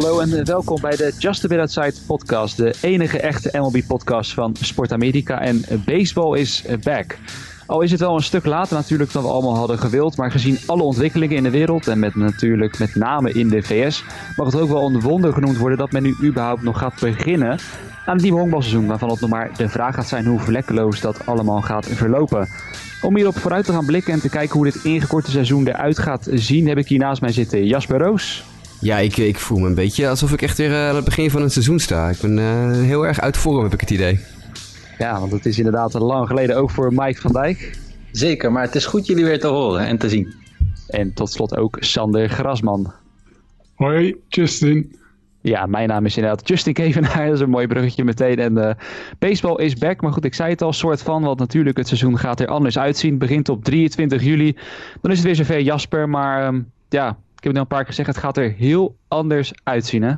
Hallo en welkom bij de Just a Bit Outside podcast. De enige echte MLB podcast van Sport Amerika. En baseball is back. Al is het wel een stuk later natuurlijk dan we allemaal hadden gewild. Maar gezien alle ontwikkelingen in de wereld en met natuurlijk met name in de VS... mag het ook wel een wonder genoemd worden dat men nu überhaupt nog gaat beginnen aan het nieuwe honkbalseizoen. Waarvan het nog maar de vraag gaat zijn hoe vlekkeloos dat allemaal gaat verlopen. Om hierop vooruit te gaan blikken en te kijken hoe dit ingekorte seizoen eruit gaat zien... heb ik hier naast mij zitten Jasper Roos. Ja, ik, ik voel me een beetje alsof ik echt weer aan het begin van het seizoen sta. Ik ben uh, heel erg uit vorm, heb ik het idee. Ja, want het is inderdaad lang geleden ook voor Mike van Dijk. Zeker, maar het is goed jullie weer te horen en te zien. En tot slot ook Sander Grasman. Hoi, Justin. Ja, mijn naam is inderdaad Justin Kevenaar. Dat is een mooi bruggetje meteen. En uh, baseball is back. Maar goed, ik zei het al, soort van. Want natuurlijk, het seizoen gaat er anders uitzien. Het begint op 23 juli. Dan is het weer zover Jasper. Maar um, ja, ik heb het al een paar keer gezegd. Het gaat er heel anders uitzien, hè?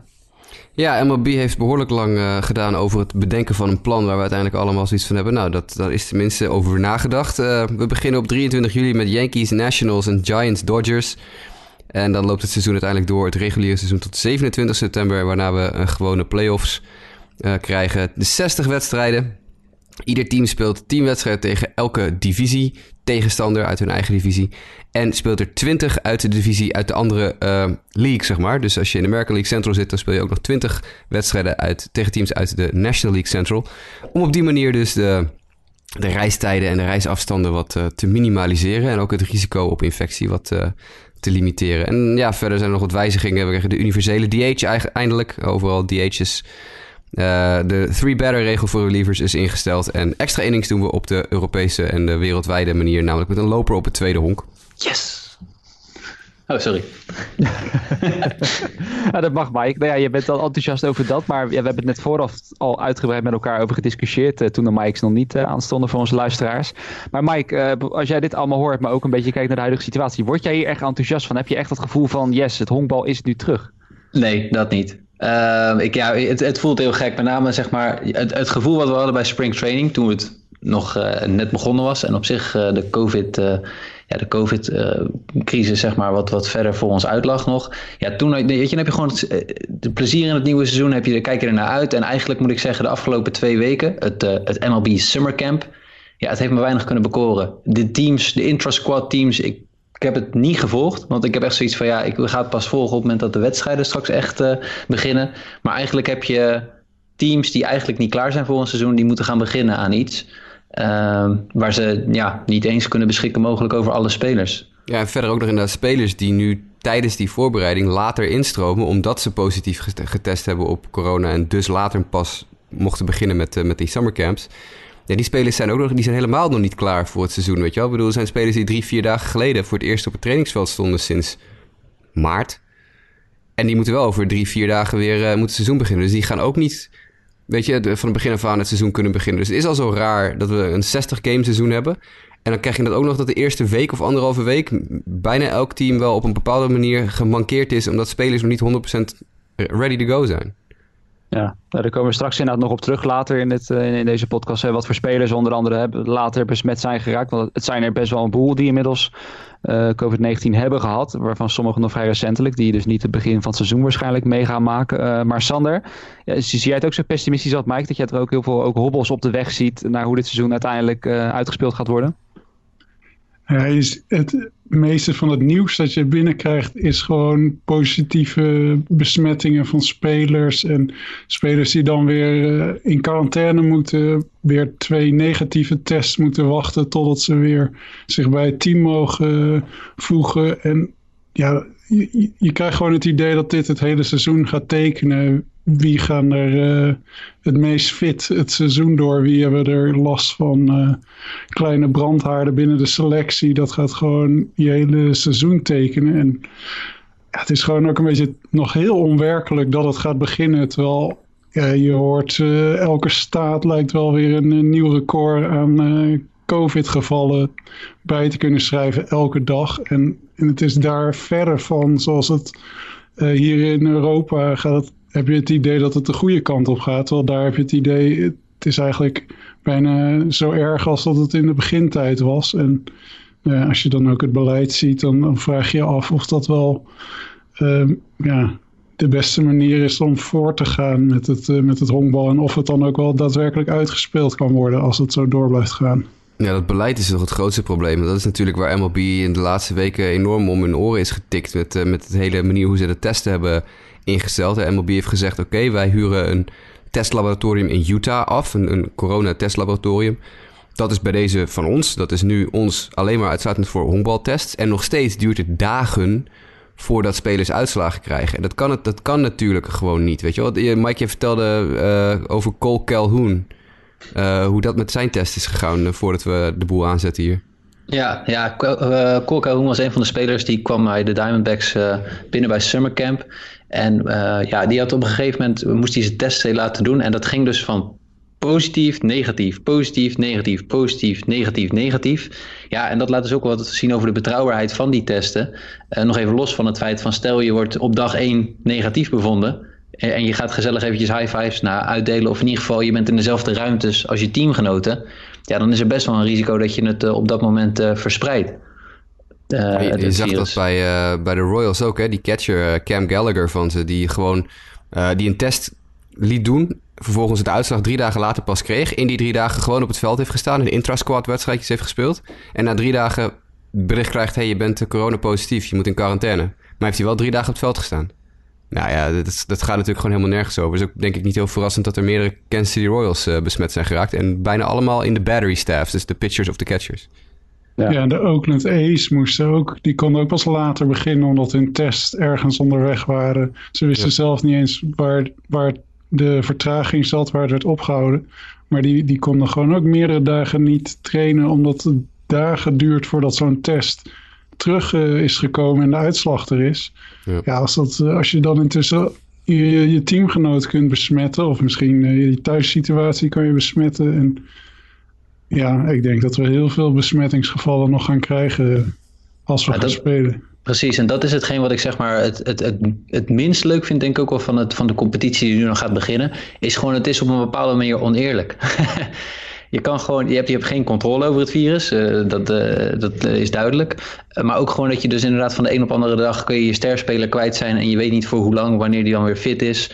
Ja, MLB heeft behoorlijk lang uh, gedaan over het bedenken van een plan waar we uiteindelijk allemaal zoiets van hebben. Nou, dat, daar is tenminste over nagedacht. Uh, we beginnen op 23 juli met Yankees, Nationals en Giants, Dodgers. En dan loopt het seizoen uiteindelijk door, het reguliere seizoen, tot 27 september, waarna we een gewone playoffs uh, krijgen. De 60 wedstrijden. Ieder team speelt 10 wedstrijden tegen elke divisie, tegenstander uit hun eigen divisie. En speelt er 20 uit de divisie uit de andere uh, league, zeg maar. Dus als je in de American League Central zit, dan speel je ook nog 20 wedstrijden uit, tegen teams uit de National League Central. Om op die manier dus de, de reistijden en de reisafstanden wat uh, te minimaliseren. En ook het risico op infectie wat uh, te limiteren. En ja, verder zijn er nog wat wijzigingen. We krijgen de universele DH eindelijk. Overal DH's. De three-batter-regel voor relievers is ingesteld. En extra innings doen we op de Europese en de wereldwijde manier. Namelijk met een loper op het tweede honk. Yes! Oh, sorry. ja, dat mag, Mike. Nou ja, je bent al enthousiast over dat. Maar ja, we hebben het net vooraf al uitgebreid met elkaar over gediscussieerd. Uh, toen de mics nog niet uh, aanstonden voor onze luisteraars. Maar Mike, uh, als jij dit allemaal hoort, maar ook een beetje kijkt naar de huidige situatie. Word jij hier echt enthousiast van? Heb je echt het gevoel van, yes, het honkbal is nu terug? Nee, dat niet. Uh, ik, ja, het, het, voelt heel gek. Met name zeg maar, het, het, gevoel wat we hadden bij spring training toen het nog uh, net begonnen was. En op zich uh, de COVID, ja, de COVID-crisis, zeg maar, wat, wat verder voor ons uitlag nog. Ja, toen weet je, dan heb je gewoon het, de plezier in het nieuwe seizoen. Heb je, kijk je er naar uit. En eigenlijk moet ik zeggen, de afgelopen twee weken, het, het MLB Summer Camp. Ja, het heeft me weinig kunnen bekoren. De teams, de intra-squad teams. Ik, ik heb het niet gevolgd, want ik heb echt zoiets van ja, ik ga het pas volgen op het moment dat de wedstrijden straks echt uh, beginnen. Maar eigenlijk heb je teams die eigenlijk niet klaar zijn voor een seizoen, die moeten gaan beginnen aan iets. Uh, waar ze ja, niet eens kunnen beschikken mogelijk over alle spelers. Ja, en verder ook nog inderdaad spelers die nu tijdens die voorbereiding later instromen, omdat ze positief getest hebben op corona en dus later pas mochten beginnen met, uh, met die summercamps. Ja, die spelers zijn ook nog, die zijn helemaal nog niet klaar voor het seizoen, weet je wel. Ik bedoel, er zijn spelers die drie, vier dagen geleden voor het eerst op het trainingsveld stonden sinds maart. En die moeten wel over drie, vier dagen weer uh, moeten het seizoen beginnen. Dus die gaan ook niet, weet je, van het begin af aan het seizoen kunnen beginnen. Dus het is al zo raar dat we een 60-game seizoen hebben. En dan krijg je dat ook nog dat de eerste week of anderhalve week bijna elk team wel op een bepaalde manier gemankeerd is, omdat spelers nog niet 100% ready to go zijn. Ja, daar komen we straks inderdaad nog op terug later in, dit, in deze podcast. Hè, wat voor spelers onder andere hebben, later besmet zijn geraakt. Want het zijn er best wel een boel die inmiddels uh, COVID-19 hebben gehad. Waarvan sommigen nog vrij recentelijk. Die dus niet het begin van het seizoen waarschijnlijk mee gaan maken. Uh, maar Sander, zie jij het ook zo pessimistisch als Mike? Dat je er ook heel veel ook hobbels op de weg ziet naar hoe dit seizoen uiteindelijk uitgespeeld gaat worden? Ja, is het meeste van het nieuws dat je binnenkrijgt is gewoon positieve besmettingen van spelers. En spelers die dan weer uh, in quarantaine moeten, weer twee negatieve tests moeten wachten totdat ze weer zich bij het team mogen voegen. En ja, je, je krijgt gewoon het idee dat dit het hele seizoen gaat tekenen wie gaan er uh, het meest fit het seizoen door? Wie hebben er last van uh, kleine brandhaarden binnen de selectie? Dat gaat gewoon je hele seizoen tekenen. En het is gewoon ook een beetje nog heel onwerkelijk dat het gaat beginnen. Terwijl je hoort uh, elke staat lijkt wel weer een, nieuw record aan COVID-gevallen bij te kunnen schrijven elke dag. En, en het is daar verder van zoals het hier in Europa gaat heb je het idee dat het de goede kant op gaat. Terwijl daar heb je het idee, het is eigenlijk bijna zo erg als dat het in de begintijd was. En uh, als je dan ook het beleid ziet, dan, vraag je af of dat wel uh, ja, de beste manier is om voor te gaan met het, met het honkbal. En of het dan ook wel daadwerkelijk uitgespeeld kan worden als het zo door blijft gaan. Ja, dat beleid is toch het grootste probleem. Dat is natuurlijk waar MLB in de laatste weken enorm om hun oren is getikt. Met, uh, met de hele manier hoe ze de testen hebben ingesteld. De MLB heeft gezegd: oké, wij huren een testlaboratorium in Utah af. Een, een corona-testlaboratorium. Dat is bij deze van ons. Dat is nu ons alleen maar uitsluitend voor honkbaltests. En nog steeds duurt het dagen voordat spelers uitslagen krijgen. En dat kan, het, dat kan natuurlijk gewoon niet. Weet je wel? Mike, je vertelde uh, over Cole Calhoun. Uh, hoe dat met zijn test is gegaan uh, voordat we de boel aanzetten hier. Ja, ja Cole Calhoun was een van de spelers die kwam bij de Diamondbacks binnen bij Summer Camp. En ja, die had op een gegeven moment, moest hij zijn test laten doen. En dat ging dus van positief, negatief, positief, negatief, positief, negatief, negatief. Ja, en dat laat dus ook wat zien over de betrouwbaarheid van die testen. nog even los van het feit van stel je wordt op dag 1 negatief bevonden en je gaat gezellig eventjes high fives naar uitdelen, of in ieder geval je bent in dezelfde ruimtes als je teamgenoten, ja, dan is er best wel een risico dat je het uh, op dat moment uh, verspreidt. Uh, je, je zag dat bij, bij de Royals ook, hè? die catcher Cam Gallagher van ze, die gewoon die een test liet doen, vervolgens de uitslag drie dagen later pas kreeg, in die drie dagen gewoon op het veld heeft gestaan, een intrasquad wedstrijdjes heeft gespeeld, en na drie dagen bericht krijgt, hey, je bent corona positief, je moet in quarantaine. Maar heeft hij wel drie dagen op het veld gestaan. Nou ja, dat, dat gaat natuurlijk gewoon helemaal nergens over. Dus ook denk ik niet heel verrassend dat er meerdere Kansas City Royals besmet zijn geraakt. En bijna allemaal in de battery staff, dus de pitchers of de catchers. Ja. ja, de Oakland A's moesten ook, die konden ook pas later beginnen omdat hun test ergens onderweg waren. Ze wisten ja. zelf niet eens waar, waar de vertraging zat, waar het werd opgehouden. Maar die, die konden gewoon ook meerdere dagen niet trainen omdat het dagen duurt voordat zo'n test terug uh, is gekomen en de uitslag er is. Ja, ja als, dat, uh, als je dan intussen je, je teamgenoot kunt besmetten, of misschien uh, je thuissituatie kan je besmetten. En ja, ik denk dat we heel veel besmettingsgevallen nog gaan krijgen als we ja, gaan dat, spelen. Precies, en dat is hetgeen wat ik zeg maar het, het, het, het minst leuk vind, denk ik ook wel van, het, van de competitie die nu nog gaat beginnen. Is gewoon, het is op een bepaalde manier oneerlijk. je kan gewoon, je hebt, je hebt geen controle over het virus, uh, dat, uh, dat uh, is duidelijk. maar ook gewoon dat je dus inderdaad van de een op andere dag kun je je sterspeler kwijt zijn en je weet niet voor hoe lang, wanneer die dan weer fit is.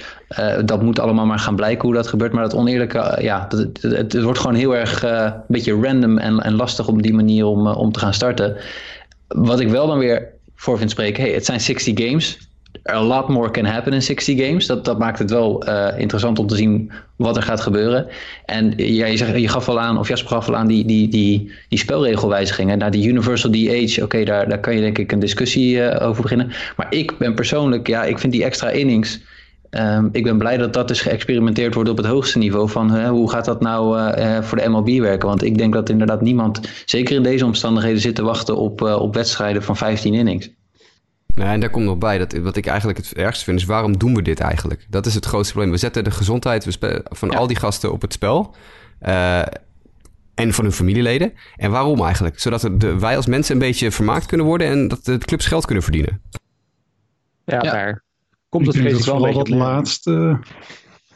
dat moet allemaal maar gaan blijken hoe dat gebeurt. Maar dat oneerlijke, ja, dat, het, wordt gewoon heel erg een beetje random en, en lastig op die manier om, om te gaan starten. Wat ik wel dan weer voor vind spreken, hey, het zijn 60 games a lot more can happen in 60 games. Dat, dat maakt het wel uh, interessant om te zien wat er gaat gebeuren. En ja, je, zeg, je gaf al aan, of Jasper gaf al aan, die, die, die, die spelregelwijzigingen. Nou, die Universal DH, oké, daar, daar kan je denk ik een discussie uh, over beginnen. Maar ik ben persoonlijk, ja, ik vind die extra innings... Um, ik ben blij dat dat dus geëxperimenteerd wordt op het hoogste niveau. Van uh, hoe gaat dat nou uh, voor de MLB werken? Want ik denk dat inderdaad niemand, zeker in deze omstandigheden, zit te wachten op, op wedstrijden van 15 innings. Nee, en daar komt nog bij, dat, wat ik eigenlijk het ergste vind, is waarom doen we dit eigenlijk? Dat is het grootste probleem. We zetten de gezondheid van ja. al die gasten op het spel. Uh, en van hun familieleden. En waarom eigenlijk? Zodat de, wij als mensen een beetje vermaakt kunnen worden en dat de clubs geld kunnen verdienen. Ja, ja. daar komt het vrees wel dat dat laatste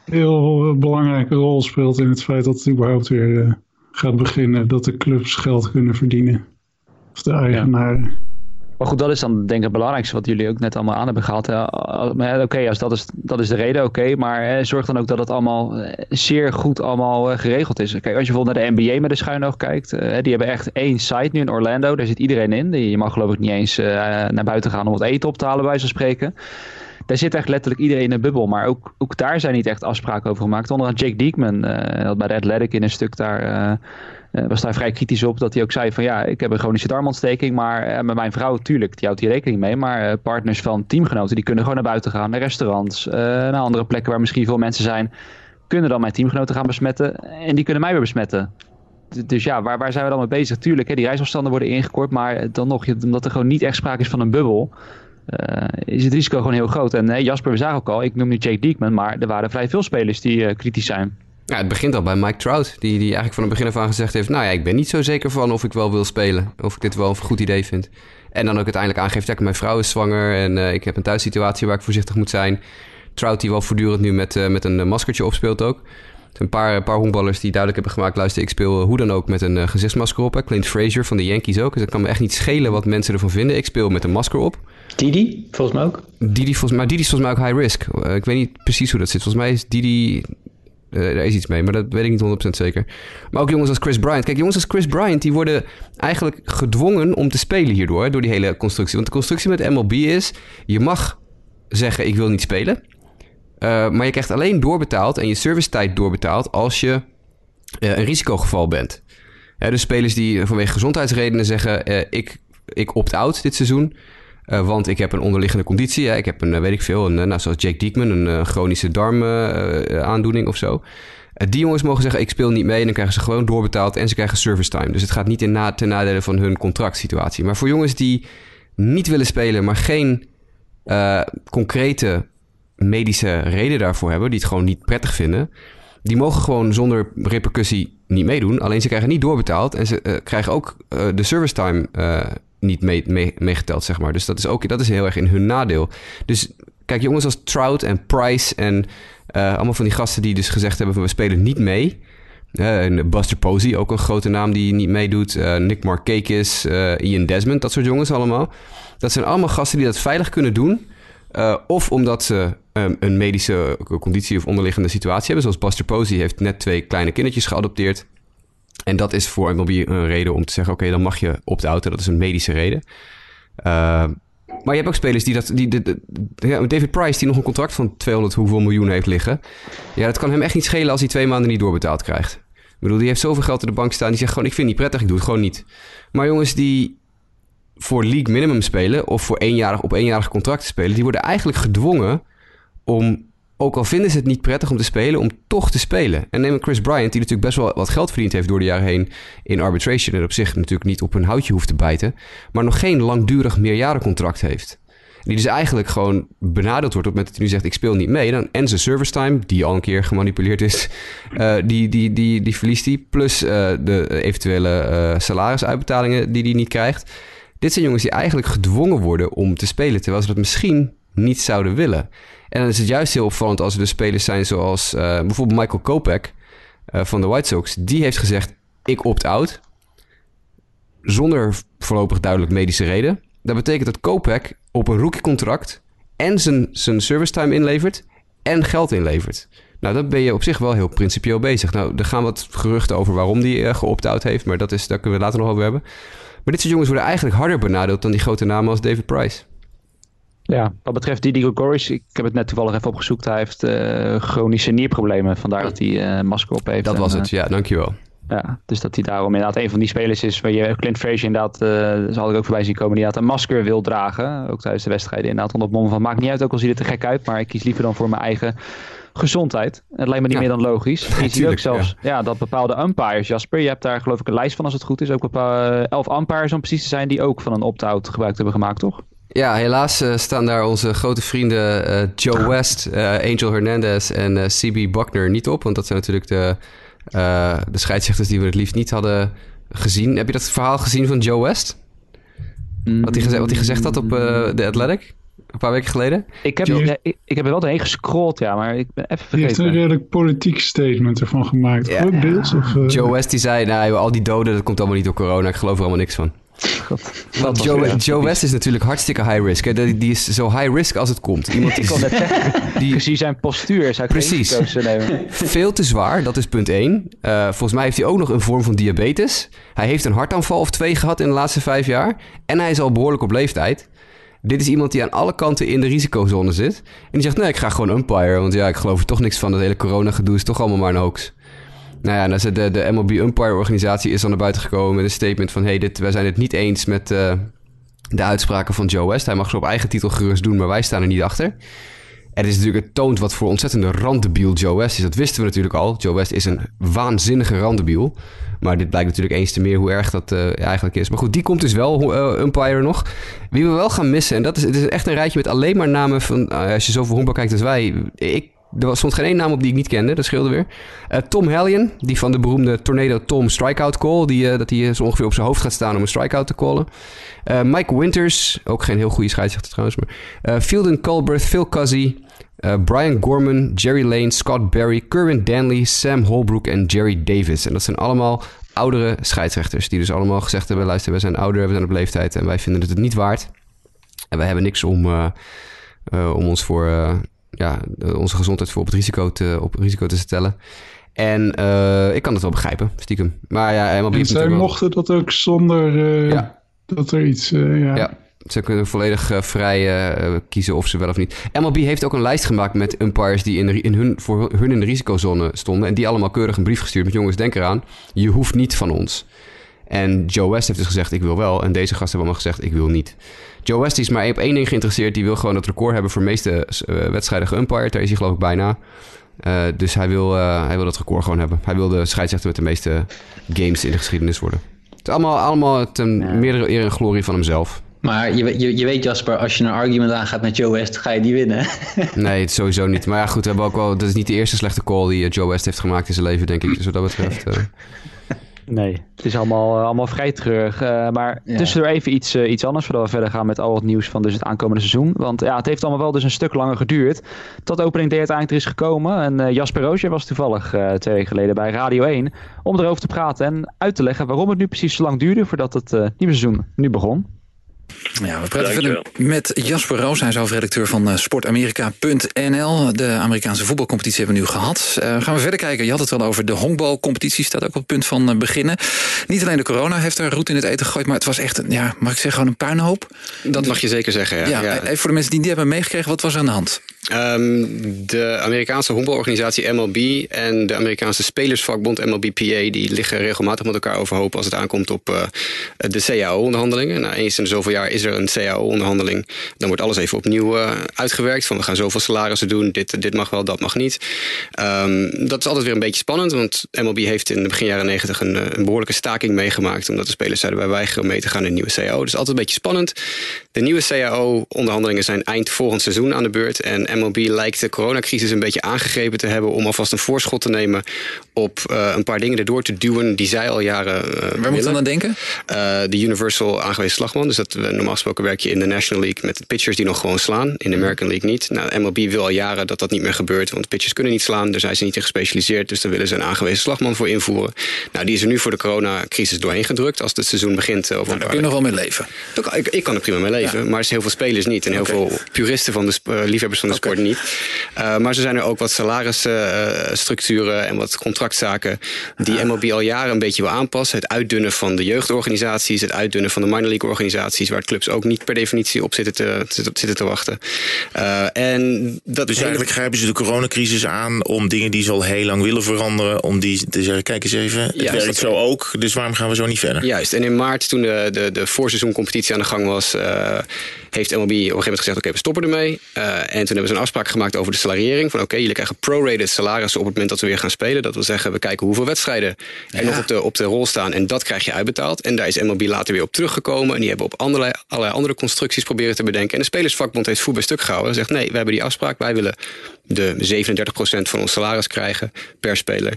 heel belangrijke rol speelt in het feit dat het überhaupt weer uh, gaat beginnen. Dat de clubs geld kunnen verdienen. Of de eigenaren. Ja. Maar goed, dat is dan denk ik het belangrijkste wat jullie ook net allemaal aan hebben gehaald. Oké, als dat is, dat is de reden, oké. Maar zorg dan ook dat het allemaal eh, zeer goed allemaal uh, geregeld is. Kijk, als je bijvoorbeeld naar de NBA met de schuin oog kijkt. Uh, die hebben echt één site nu in Orlando. Daar zit iedereen in. Je mag geloof ik niet eens naar buiten gaan om het eten op te halen, bij wijze van spreken. Daar zit echt letterlijk iedereen in een bubbel. Maar ook, ook daar zijn niet echt afspraken over gemaakt. Onder Jake Diekman, bij de Athletic in een stuk daar uh, was daar vrij kritisch op. Dat hij ook zei van ja, ik heb een chronische darmontsteking. Maar uh, met mijn vrouw, tuurlijk, die houdt hier rekening mee. Maar uh, partners van teamgenoten, die kunnen gewoon naar buiten gaan. Naar restaurants, naar andere plekken waar misschien veel mensen zijn. Kunnen dan mijn teamgenoten gaan besmetten. En die kunnen mij weer besmetten. Dus ja, waar, waar zijn we dan mee bezig? Tuurlijk, hè, die reisafstanden worden ingekort. Maar dan nog, omdat er gewoon niet echt sprake is van een bubbel. Is het risico gewoon heel groot. En Jasper, we zagen ook al, ik noem nu Jake Diekman. Maar er waren vrij veel spelers die kritisch zijn. Ja, het begint al bij Mike Trout, die, die eigenlijk van het begin af aan gezegd heeft... nou ja, ik ben niet zo zeker van of ik wel wil spelen. Of ik dit wel een goed idee vind. En dan ook uiteindelijk aangeeft, ja, mijn vrouw is zwanger... en uh, ik heb een thuissituatie waar ik voorzichtig moet zijn. Trout die wel voortdurend nu met, met een maskertje opspeelt ook. Een paar, een paar honkballers die duidelijk hebben gemaakt... luister, ik speel hoe dan ook met een gezichtsmasker op. Hè. Clint Frazier van de Yankees ook. Dus het kan me echt niet schelen wat mensen ervan vinden. Ik speel met een masker op. Didi, volgens mij ook. Didi, volgens, maar Didi is volgens mij ook high risk. ik weet niet precies hoe dat zit. Volgens mij is Didi uh, er is iets mee, maar dat weet ik niet 100% zeker. Maar ook jongens als Chris Bryant. Kijk, jongens als Chris Bryant, die worden eigenlijk gedwongen om te spelen hierdoor, door die hele constructie. Want de constructie met MLB is, je mag zeggen ik wil niet spelen. Uh, maar je krijgt alleen doorbetaald en je servicetijd doorbetaald als je uh, een risicogeval bent. dus spelers die vanwege gezondheidsredenen zeggen ik, ik opt-out dit seizoen. Uh, want ik heb een onderliggende conditie. Ik heb een, weet ik veel, een, nou, zoals Jake Diekman, een chronische darmaandoening uh, of zo. die jongens mogen zeggen, ik speel niet mee. En dan krijgen ze gewoon doorbetaald en ze krijgen service time. Dus het gaat niet in na, ten nadele van hun contractsituatie. Maar voor jongens die niet willen spelen, maar geen concrete medische reden daarvoor hebben... die het gewoon niet prettig vinden... die mogen gewoon zonder repercussie niet meedoen. Alleen ze krijgen niet doorbetaald en ze krijgen ook de service time niet meegeteld, mee, zeg maar. Dus dat is ook dat is heel erg in hun nadeel. Dus kijk, jongens als Trout en Price en allemaal van die gasten die dus gezegd hebben: van we spelen niet mee. En Buster Posey, ook een grote naam die niet meedoet. Nick Markakis, Ian Desmond, dat soort jongens allemaal. Dat zijn allemaal gasten die dat veilig kunnen doen. Of omdat ze um, een medische conditie of onderliggende situatie hebben. Zoals Buster Posey heeft net twee kleine kindertjes geadopteerd. En dat is voor MLB een reden om te zeggen: oké, dan mag je opt-outen. Dat is een medische reden. Uh, maar je hebt ook spelers die dat. Die, David Price, die nog een contract van 200 hoeveel miljoen heeft liggen. Ja, dat kan hem echt niet schelen als hij twee maanden niet doorbetaald krijgt. Ik bedoel, die heeft zoveel geld in de bank staan. Die zegt gewoon: ik vind het niet prettig, ik doe het gewoon niet. Maar jongens die voor league minimum spelen. of voor eenjarig, op eenjarig contract spelen. die worden eigenlijk gedwongen om ook al vinden ze het niet prettig om te spelen, om toch te spelen. En neem Chris Bryant, die natuurlijk best wel wat geld verdiend heeft door de jaren heen in arbitration. En op zich natuurlijk niet op een houtje hoeft te bijten. Maar nog geen langdurig meerjarencontract heeft. Die dus eigenlijk gewoon benadeeld wordt op het moment dat hij nu zegt: Ik speel niet mee. Dan, en zijn service time, die al een keer gemanipuleerd is, uh, die, die, die, die verliest hij. Plus uh, de eventuele uh, salarisuitbetalingen die hij niet krijgt. Dit zijn jongens die eigenlijk gedwongen worden om te spelen, terwijl ze dat misschien niet zouden willen. En dan is het juist heel opvallend als er de spelers zijn zoals uh, bijvoorbeeld Michael Kopek uh, van de White Sox. Die heeft gezegd, ik opt-out. Zonder voorlopig duidelijk medische reden. Dat betekent dat Kopek op een rookie-contract en zijn, zijn service time inlevert en geld inlevert. Nou, dan ben je op zich wel heel principieel bezig. Nou, er gaan wat geruchten over waarom die uh, geopt-out heeft, maar dat is, daar kunnen we later nog over hebben. Maar dit soort jongens worden eigenlijk harder benadeeld dan die grote namen als David Price. Ja, wat betreft Didi Gregorius, ik heb het net toevallig even opgezocht. Hij heeft uh, chronische nierproblemen, vandaar dat hij uh, masker op heeft. Dat was het, ja, dankjewel. Ja, dus dat hij daarom inderdaad een van die spelers is waar je Clint Frazier inderdaad, uh, zal ik ook voorbij zien komen, die inderdaad een masker wil dragen. Ook tijdens de wedstrijden inderdaad onder het mom van maakt niet uit ook al ziet het er gek uit, maar ik kies liever dan voor mijn eigen gezondheid. Het lijkt me niet meer dan logisch. je ziet ook zelfs ja. dat bepaalde umpires, Jasper, je hebt daar geloof ik een lijst van als het goed is, ook bepaalde elf umpires om precies te zijn die ook van een opt-out gebruik hebben gemaakt, toch? Ja, helaas uh, staan daar onze grote vrienden uh, Joe West, uh, Angel Hernandez en CB Buckner niet op. Want dat zijn natuurlijk de, de scheidsrechters die we het liefst niet hadden gezien. Heb je dat verhaal gezien van Joe West? Wat hij, wat hij gezegd had op The Athletic? Een paar weken geleden? Ik heb, ik, ik, heb er wel doorheen gescrolld, ja, maar ik ben even vergeten. Hij heeft een redelijk politiek statement ervan gemaakt. Ja. Deels, of, Joe West die zei, nou, al die doden, dat komt allemaal niet door corona. Ik geloof er allemaal niks van. Want Joe, Joe West is natuurlijk hartstikke high risk. Hè? Die, die is zo high risk als het komt. Iemand die, ik kon net zeggen, die, gezien zijn postuur zou ik Precies. nemen. Veel te zwaar, dat is punt 1. Uh, volgens mij heeft hij ook nog een vorm van diabetes. Hij heeft een hartaanval of twee gehad in de laatste vijf jaar. En hij is al behoorlijk op leeftijd. Dit is iemand die aan alle kanten in de risicozone zit. En die zegt, nee, ik ga gewoon umpire. Want ja, ik geloof er toch niks van. Dat hele corona-gedoe is toch allemaal maar een hoax. Nou ja, nou, de, de MLB Umpire organisatie is dan naar buiten gekomen met een statement van... hey, dit, wij zijn het niet eens met uh, de uitspraken van Joe West. Hij mag ze op eigen titel gerust doen, maar wij staan er niet achter. Het is natuurlijk, het toont wat voor ontzettende randebiel Joe West is. Dat wisten we natuurlijk al. Joe West is een waanzinnige randebiel. Maar dit blijkt natuurlijk eens te meer hoe erg dat uh, eigenlijk is. Maar goed, die komt dus wel, umpire nog. Wie we wel gaan missen, en dat is, het is echt een rijtje met alleen maar namen van... als je zoveel honkbal kijkt als wij... Ik er stond geen één naam op die ik niet kende, dat scheelde weer. Uh, Tom Hellion, die van de beroemde Tornado Tom strikeout call. Die, uh, dat hij zo ongeveer op zijn hoofd gaat staan om een strikeout te callen. Mike Winters, ook geen heel goede scheidsrechter trouwens. Maar, Fielden Colbert, Phil Cuzzy, Brian Gorman, Jerry Lane, Scott Barry, Kerwin Danley, Sam Holbrook en Jerry Davis. En dat zijn allemaal oudere scheidsrechters die dus allemaal gezegd hebben... luister, we zijn ouder, we zijn op leeftijd en wij vinden het het niet waard. En wij hebben niks om, om ons voor, ja, onze gezondheid voor op het risico te, op risico te stellen. En ik kan het wel begrijpen, stiekem. Maar ja, MLB en zij mochten dat ook zonder ja. dat er iets... ja. ja. Ze kunnen volledig vrij kiezen of ze wel of niet. MLB heeft ook een lijst gemaakt met umpires die in, in hun, voor hun in de risicozone stonden. En die allemaal keurig een brief gestuurd met jongens, denk eraan, je hoeft niet van ons. En Joe West heeft dus gezegd, ik wil wel. En deze gasten hebben allemaal gezegd, ik wil niet. Joe West is maar op één ding geïnteresseerd. Die wil gewoon het record hebben voor de meeste uh, wedstrijden geumpired. Daar is hij geloof ik bijna. dus hij wil, hij wil dat record gewoon hebben. Hij wil de scheidsrechter met de meeste games in de geschiedenis worden. Het is allemaal, allemaal ten ja. meerdere eer en glorie van hemzelf. Maar je, je, je weet Jasper, als je een argument aangaat met Joe West, ga je die winnen. nee, het sowieso niet. Maar ja, goed, we hebben ook wel. Dat is niet de eerste slechte call die Joe West heeft gemaakt in zijn leven, denk ik. Dus wat dat betreft. Uh... Nee, het is allemaal, uh, allemaal vrij terug. Uh, maar ja. tussendoor even iets, uh, iets anders voordat we verder gaan met al het nieuws van dus het aankomende seizoen. Want ja, het heeft allemaal wel dus een stuk langer geduurd tot opening day uiteindelijk er is gekomen. En Jasper Roosje was toevallig twee weken geleden bij Radio 1 om erover te praten en uit te leggen waarom het nu precies zo lang duurde voordat het nieuwe seizoen nu begon. Ja, we praten verder met Jasper Roos. Hij is hoofdredacteur van uh, sportamerika.nl. De Amerikaanse voetbalcompetitie hebben we nu gehad. Uh, gaan we verder kijken. Je had het wel over de honkbalcompetitie. Staat ook op het punt van uh, beginnen. Niet alleen de corona heeft er roet in het eten gegooid. Maar het was echt, ja, mag ik zeggen, gewoon een puinhoop. Dat mag je zeker zeggen, ja. ja, ja. Even voor de mensen die niet hebben meegekregen. Wat was er aan de hand? Um, de Amerikaanse honkbalorganisatie MLB en de Amerikaanse spelersvakbond MLBPA... die liggen regelmatig met elkaar overhoop als het aankomt op de CAO-onderhandelingen. Nou, eens in de zoveel jaar is er een CAO-onderhandeling. Dan wordt alles even opnieuw uh, uitgewerkt. Van we gaan zoveel salarissen doen. Dit, dit mag wel, dat mag niet. Um, dat is altijd weer een beetje spannend. Want MLB heeft in de begin jaren negentig een, eh, een, behoorlijke staking meegemaakt. Omdat de spelers zeiden wij weigeren mee te gaan in een nieuwe CAO. Dus altijd een beetje spannend. De nieuwe CAO-onderhandelingen zijn eind volgend seizoen aan de beurt. En MLB lijkt de coronacrisis een beetje aangegrepen te hebben. Om alvast een voorschot te nemen op uh, een paar dingen erdoor te duwen die zij al jaren. Uh, Waar moet je aan denken? de Universal aangewezen slagman. Dus dat we normaal gesproken werk je in de National League met pitchers die nog gewoon slaan. In de. American League niet. Nou, MLB wil al jaren dat dat niet meer gebeurt. Want pitchers kunnen niet slaan. Daar zijn ze niet in gespecialiseerd. Dus daar willen ze een aangewezen slagman voor invoeren. Nou, die is er nu voor de coronacrisis doorheen gedrukt. Als het seizoen begint. Eh, over nou, daar kun je nog wel mee leven. Ik, ik, kan er prima mee leven. Maar er zijn heel veel spelers niet. En heel veel puristen van de uh, liefhebbers van de sport niet. Uh, maar er zijn er ook wat salarisstructuren en wat contractzaken. Die ah. MLB al jaren een beetje wil aanpassen. Het uitdunnen van de jeugdorganisaties. Het uitdunnen van de minor league organisaties. Waar clubs ook niet per definitie op zitten te, zitten te wachten. Uh, en dat dus eigenlijk grijpen ze de coronacrisis aan om dingen die ze al heel lang willen veranderen, om die te zeggen, kijk eens even, het Juist, werkt zo ook, dus waarom gaan we zo niet verder? Juist, en in maart toen de, de, de voorseizoencompetitie aan de gang was, uh, heeft MLB op een gegeven moment gezegd, oké, okay, we stoppen ermee. Uh, en toen hebben ze een afspraak gemaakt over de salariering, van oké, okay, jullie krijgen prorated salarissen op het moment dat we weer gaan spelen. Dat wil zeggen, we kijken hoeveel wedstrijden er nog op de, op de rol staan en dat krijg je uitbetaald. En daar is MLB later weer op teruggekomen en die hebben op allerlei, allerlei andere constructies proberen te bedenken. En de Spelersvakbond heeft voet bij stuk gehouden. En zegt nee, we hebben die afspraak. Wij willen de 37% van ons salaris krijgen per speler.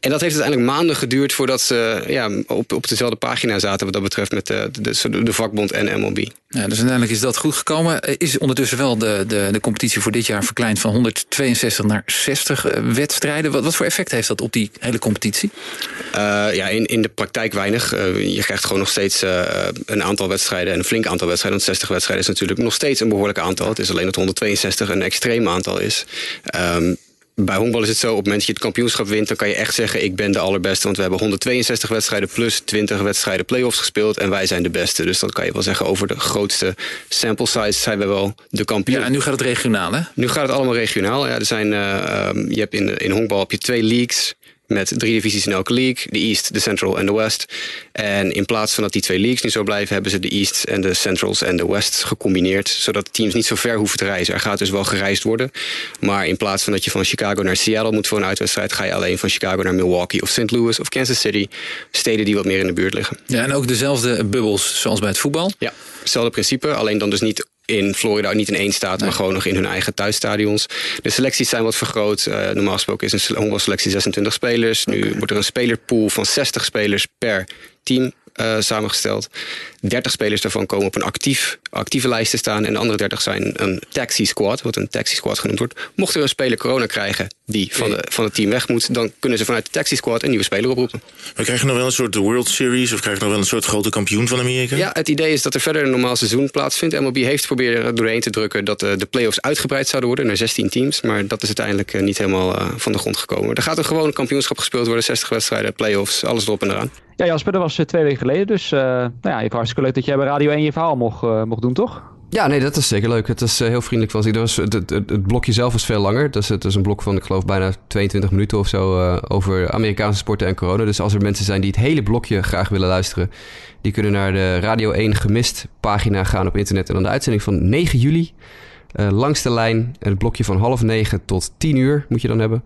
En dat heeft uiteindelijk maanden geduurd voordat ze ja, op, op dezelfde pagina zaten wat dat betreft met de, de, de vakbond en MLB. Dus uiteindelijk is dat goed gekomen. Is ondertussen wel de, de, de competitie voor dit jaar verkleind van 162 naar 60 eh, wedstrijden. Wat, wat voor effect heeft dat op die hele competitie? Uh, ja, in, in de praktijk weinig. Je krijgt gewoon nog steeds een aantal wedstrijden en een flink aantal wedstrijden. Want 60 wedstrijden is natuurlijk nog steeds een behoorlijk aantal. Het is alleen dat 162 een extreem aantal is. Um, bij honkbal is het zo, op het moment dat je het kampioenschap wint... dan kan je echt zeggen, ik ben de allerbeste. Want we hebben 162 wedstrijden plus 20 wedstrijden play-offs gespeeld... en wij zijn de beste. Dus dat kan je wel zeggen, over de grootste sample size zijn we wel de kampioen. Ja, en nu gaat het regionaal, hè? Nu gaat het allemaal regionaal. Ja, er zijn, uh, je hebt in, in honkbal heb je twee leagues met drie divisies in elke league. De East, de Central en de West. En in plaats van dat die twee leagues nu zo blijven... hebben ze de East en de Centrals en de West gecombineerd... zodat teams niet zo ver hoeven te reizen. Er gaat dus wel gereisd worden. Maar in plaats van dat je van Chicago naar Seattle moet voor een uitwedstrijd... ga je alleen van Chicago naar Milwaukee of St. Louis of Kansas City. Steden die wat meer in de buurt liggen. Ja, en ook dezelfde bubbels zoals bij het voetbal? Ja, hetzelfde principe. Alleen dan dus niet in Florida niet in één staat, maar gewoon nog in hun eigen thuisstadions. De selecties zijn wat vergroot. Uh, normaal gesproken is een selectie 26 spelers. Nu wordt er een spelerpool van 60 spelers per team uh, samengesteld. 30 spelers daarvan komen op een actief actieve lijsten staan. En de andere 30 zijn een taxi squad, wat een taxi squad genoemd wordt. Mocht er een speler corona krijgen die van, de, van het team weg moet, dan kunnen ze vanuit de taxi squad een nieuwe speler oproepen. We krijgen nog wel een soort World Series of krijgen nog wel een soort grote kampioen van Amerika? Ja, het idee is dat er verder een normaal seizoen plaatsvindt. MLB heeft proberen doorheen te drukken dat de playoffs uitgebreid zouden worden naar 16 teams. Maar dat is uiteindelijk niet helemaal van de grond gekomen. Er gaat een gewone kampioenschap gespeeld worden, 60 wedstrijden, playoffs, alles erop en eraan. Ja, Jasper, dat was twee weken geleden. Dus uh, nou ja, even hartstikke leuk dat jij bij Radio 1 je verhaal mocht, uh, mocht doen, toch? Ja, nee, dat is zeker leuk. Het is uh, heel vriendelijk van zich. Het, het, het, blokje zelf was veel langer. Dus het is een blok van, ik geloof, bijna 22 minuten of zo over Amerikaanse sporten en corona. Dus als er mensen zijn die het hele blokje graag willen luisteren, die kunnen naar de Radio 1 gemist pagina gaan op internet. En dan de uitzending van 9 juli. langs de lijn, het blokje van half negen tot 10 uur moet je dan hebben.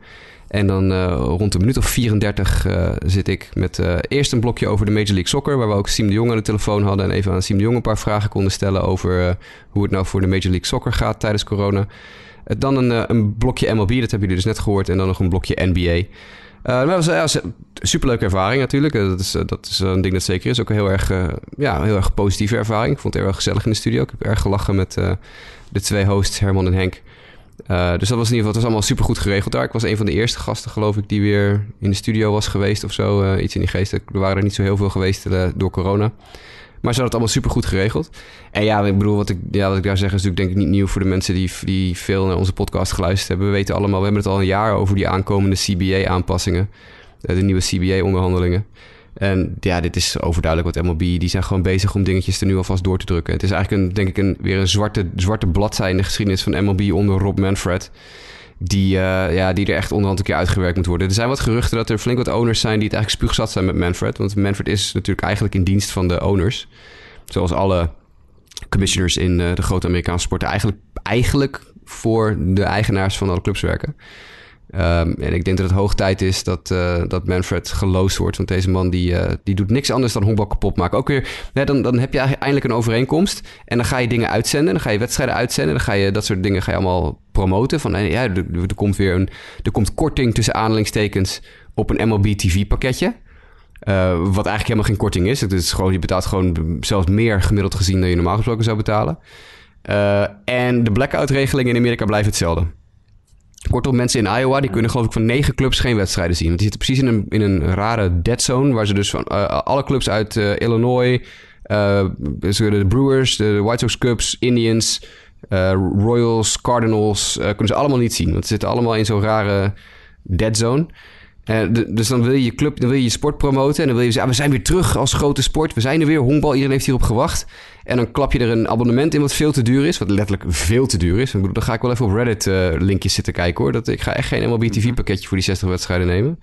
En dan uh, rond een minuut of 34 uh, zit ik met uh, eerst een blokje over de Major League Soccer, waar we ook Siem de Jong aan de telefoon hadden en even aan Siem de Jong een paar vragen konden stellen over hoe het nou voor de Major League Soccer gaat tijdens corona. dan een, een blokje MLB, dat hebben jullie dus net gehoord, en dan nog een blokje NBA. Dat was een superleuke ervaring natuurlijk. Dat is, dat is een ding dat zeker is. Ook een heel erg, ja, heel erg positieve ervaring. Ik vond het heel erg gezellig in de studio. Ik heb erg gelachen met de twee hosts, Herman en Henk. Uh, dus dat was in ieder geval, het was allemaal super goed geregeld daar. Ik was een van de eerste gasten, geloof ik, die weer in de studio was geweest of zo. Uh, iets in die geest. Er waren er niet zo heel veel geweest uh, door corona. Maar ze hadden het allemaal super goed geregeld. En ja, ik bedoel, wat ik, ja, wat ik daar zeg is natuurlijk denk ik niet nieuw voor de mensen die, die veel naar onze podcast geluisterd hebben. We weten allemaal, we hebben het al een jaar over die aankomende CBA-aanpassingen. de nieuwe CBA-onderhandelingen. En ja, dit is overduidelijk wat MLB. Die zijn gewoon bezig om dingetjes er nu alvast door te drukken. Het is eigenlijk een, denk ik een, weer een zwarte, zwarte bladzij in de geschiedenis van MLB onder Rob Manfred. Die, uh, ja, die er echt onderhand een keer uitgewerkt moet worden. Er zijn wat geruchten dat er flink wat owners zijn die het eigenlijk spuugzat zijn met Manfred. Want Manfred is natuurlijk eigenlijk in dienst van de owners. Zoals alle commissioners in uh, de grote Amerikaanse sporten eigenlijk, eigenlijk voor de eigenaars van alle clubs werken. Um, en ik denk dat het hoog tijd is dat, uh, dat Manfred geloosd wordt. Want deze man die, uh, die doet niks anders dan honkbal kapot maken. Ook weer, nee, dan, dan heb je eindelijk een overeenkomst. En dan ga je dingen uitzenden. Dan ga je wedstrijden uitzenden. Dan ga je dat soort dingen ga je allemaal promoten. Van ja, er, komt weer een. Er komt korting tussen aanhalingstekens op een MLB TV pakketje. Uh, wat eigenlijk helemaal geen korting is. Het is gewoon, je betaalt gewoon zelfs meer gemiddeld gezien dan je normaal gesproken zou betalen. en de blackout-regelingen in Amerika blijven hetzelfde. Kortom, mensen in Iowa die kunnen geloof ik van negen clubs geen wedstrijden zien. Want die zitten precies in een, in een rare dead zone... waar ze dus van uh, alle clubs uit uh, Illinois... Uh, de Brewers, de White Sox Cubs, Indians... Royals, Cardinals... kunnen ze allemaal niet zien. Want ze zitten allemaal in zo'n rare dead zone... Dus dan wil je je club, dan wil je je sport promoten. En dan wil je zeggen, ah, we zijn weer terug als grote sport. We zijn er weer, honkbal, iedereen heeft hierop gewacht. En dan klap je er een abonnement in wat veel te duur is. Wat letterlijk veel te duur is. Dan ga ik wel even op Reddit uh, linkjes zitten kijken hoor. Dat, ik ga echt geen MLB TV pakketje voor die 60 wedstrijden nemen.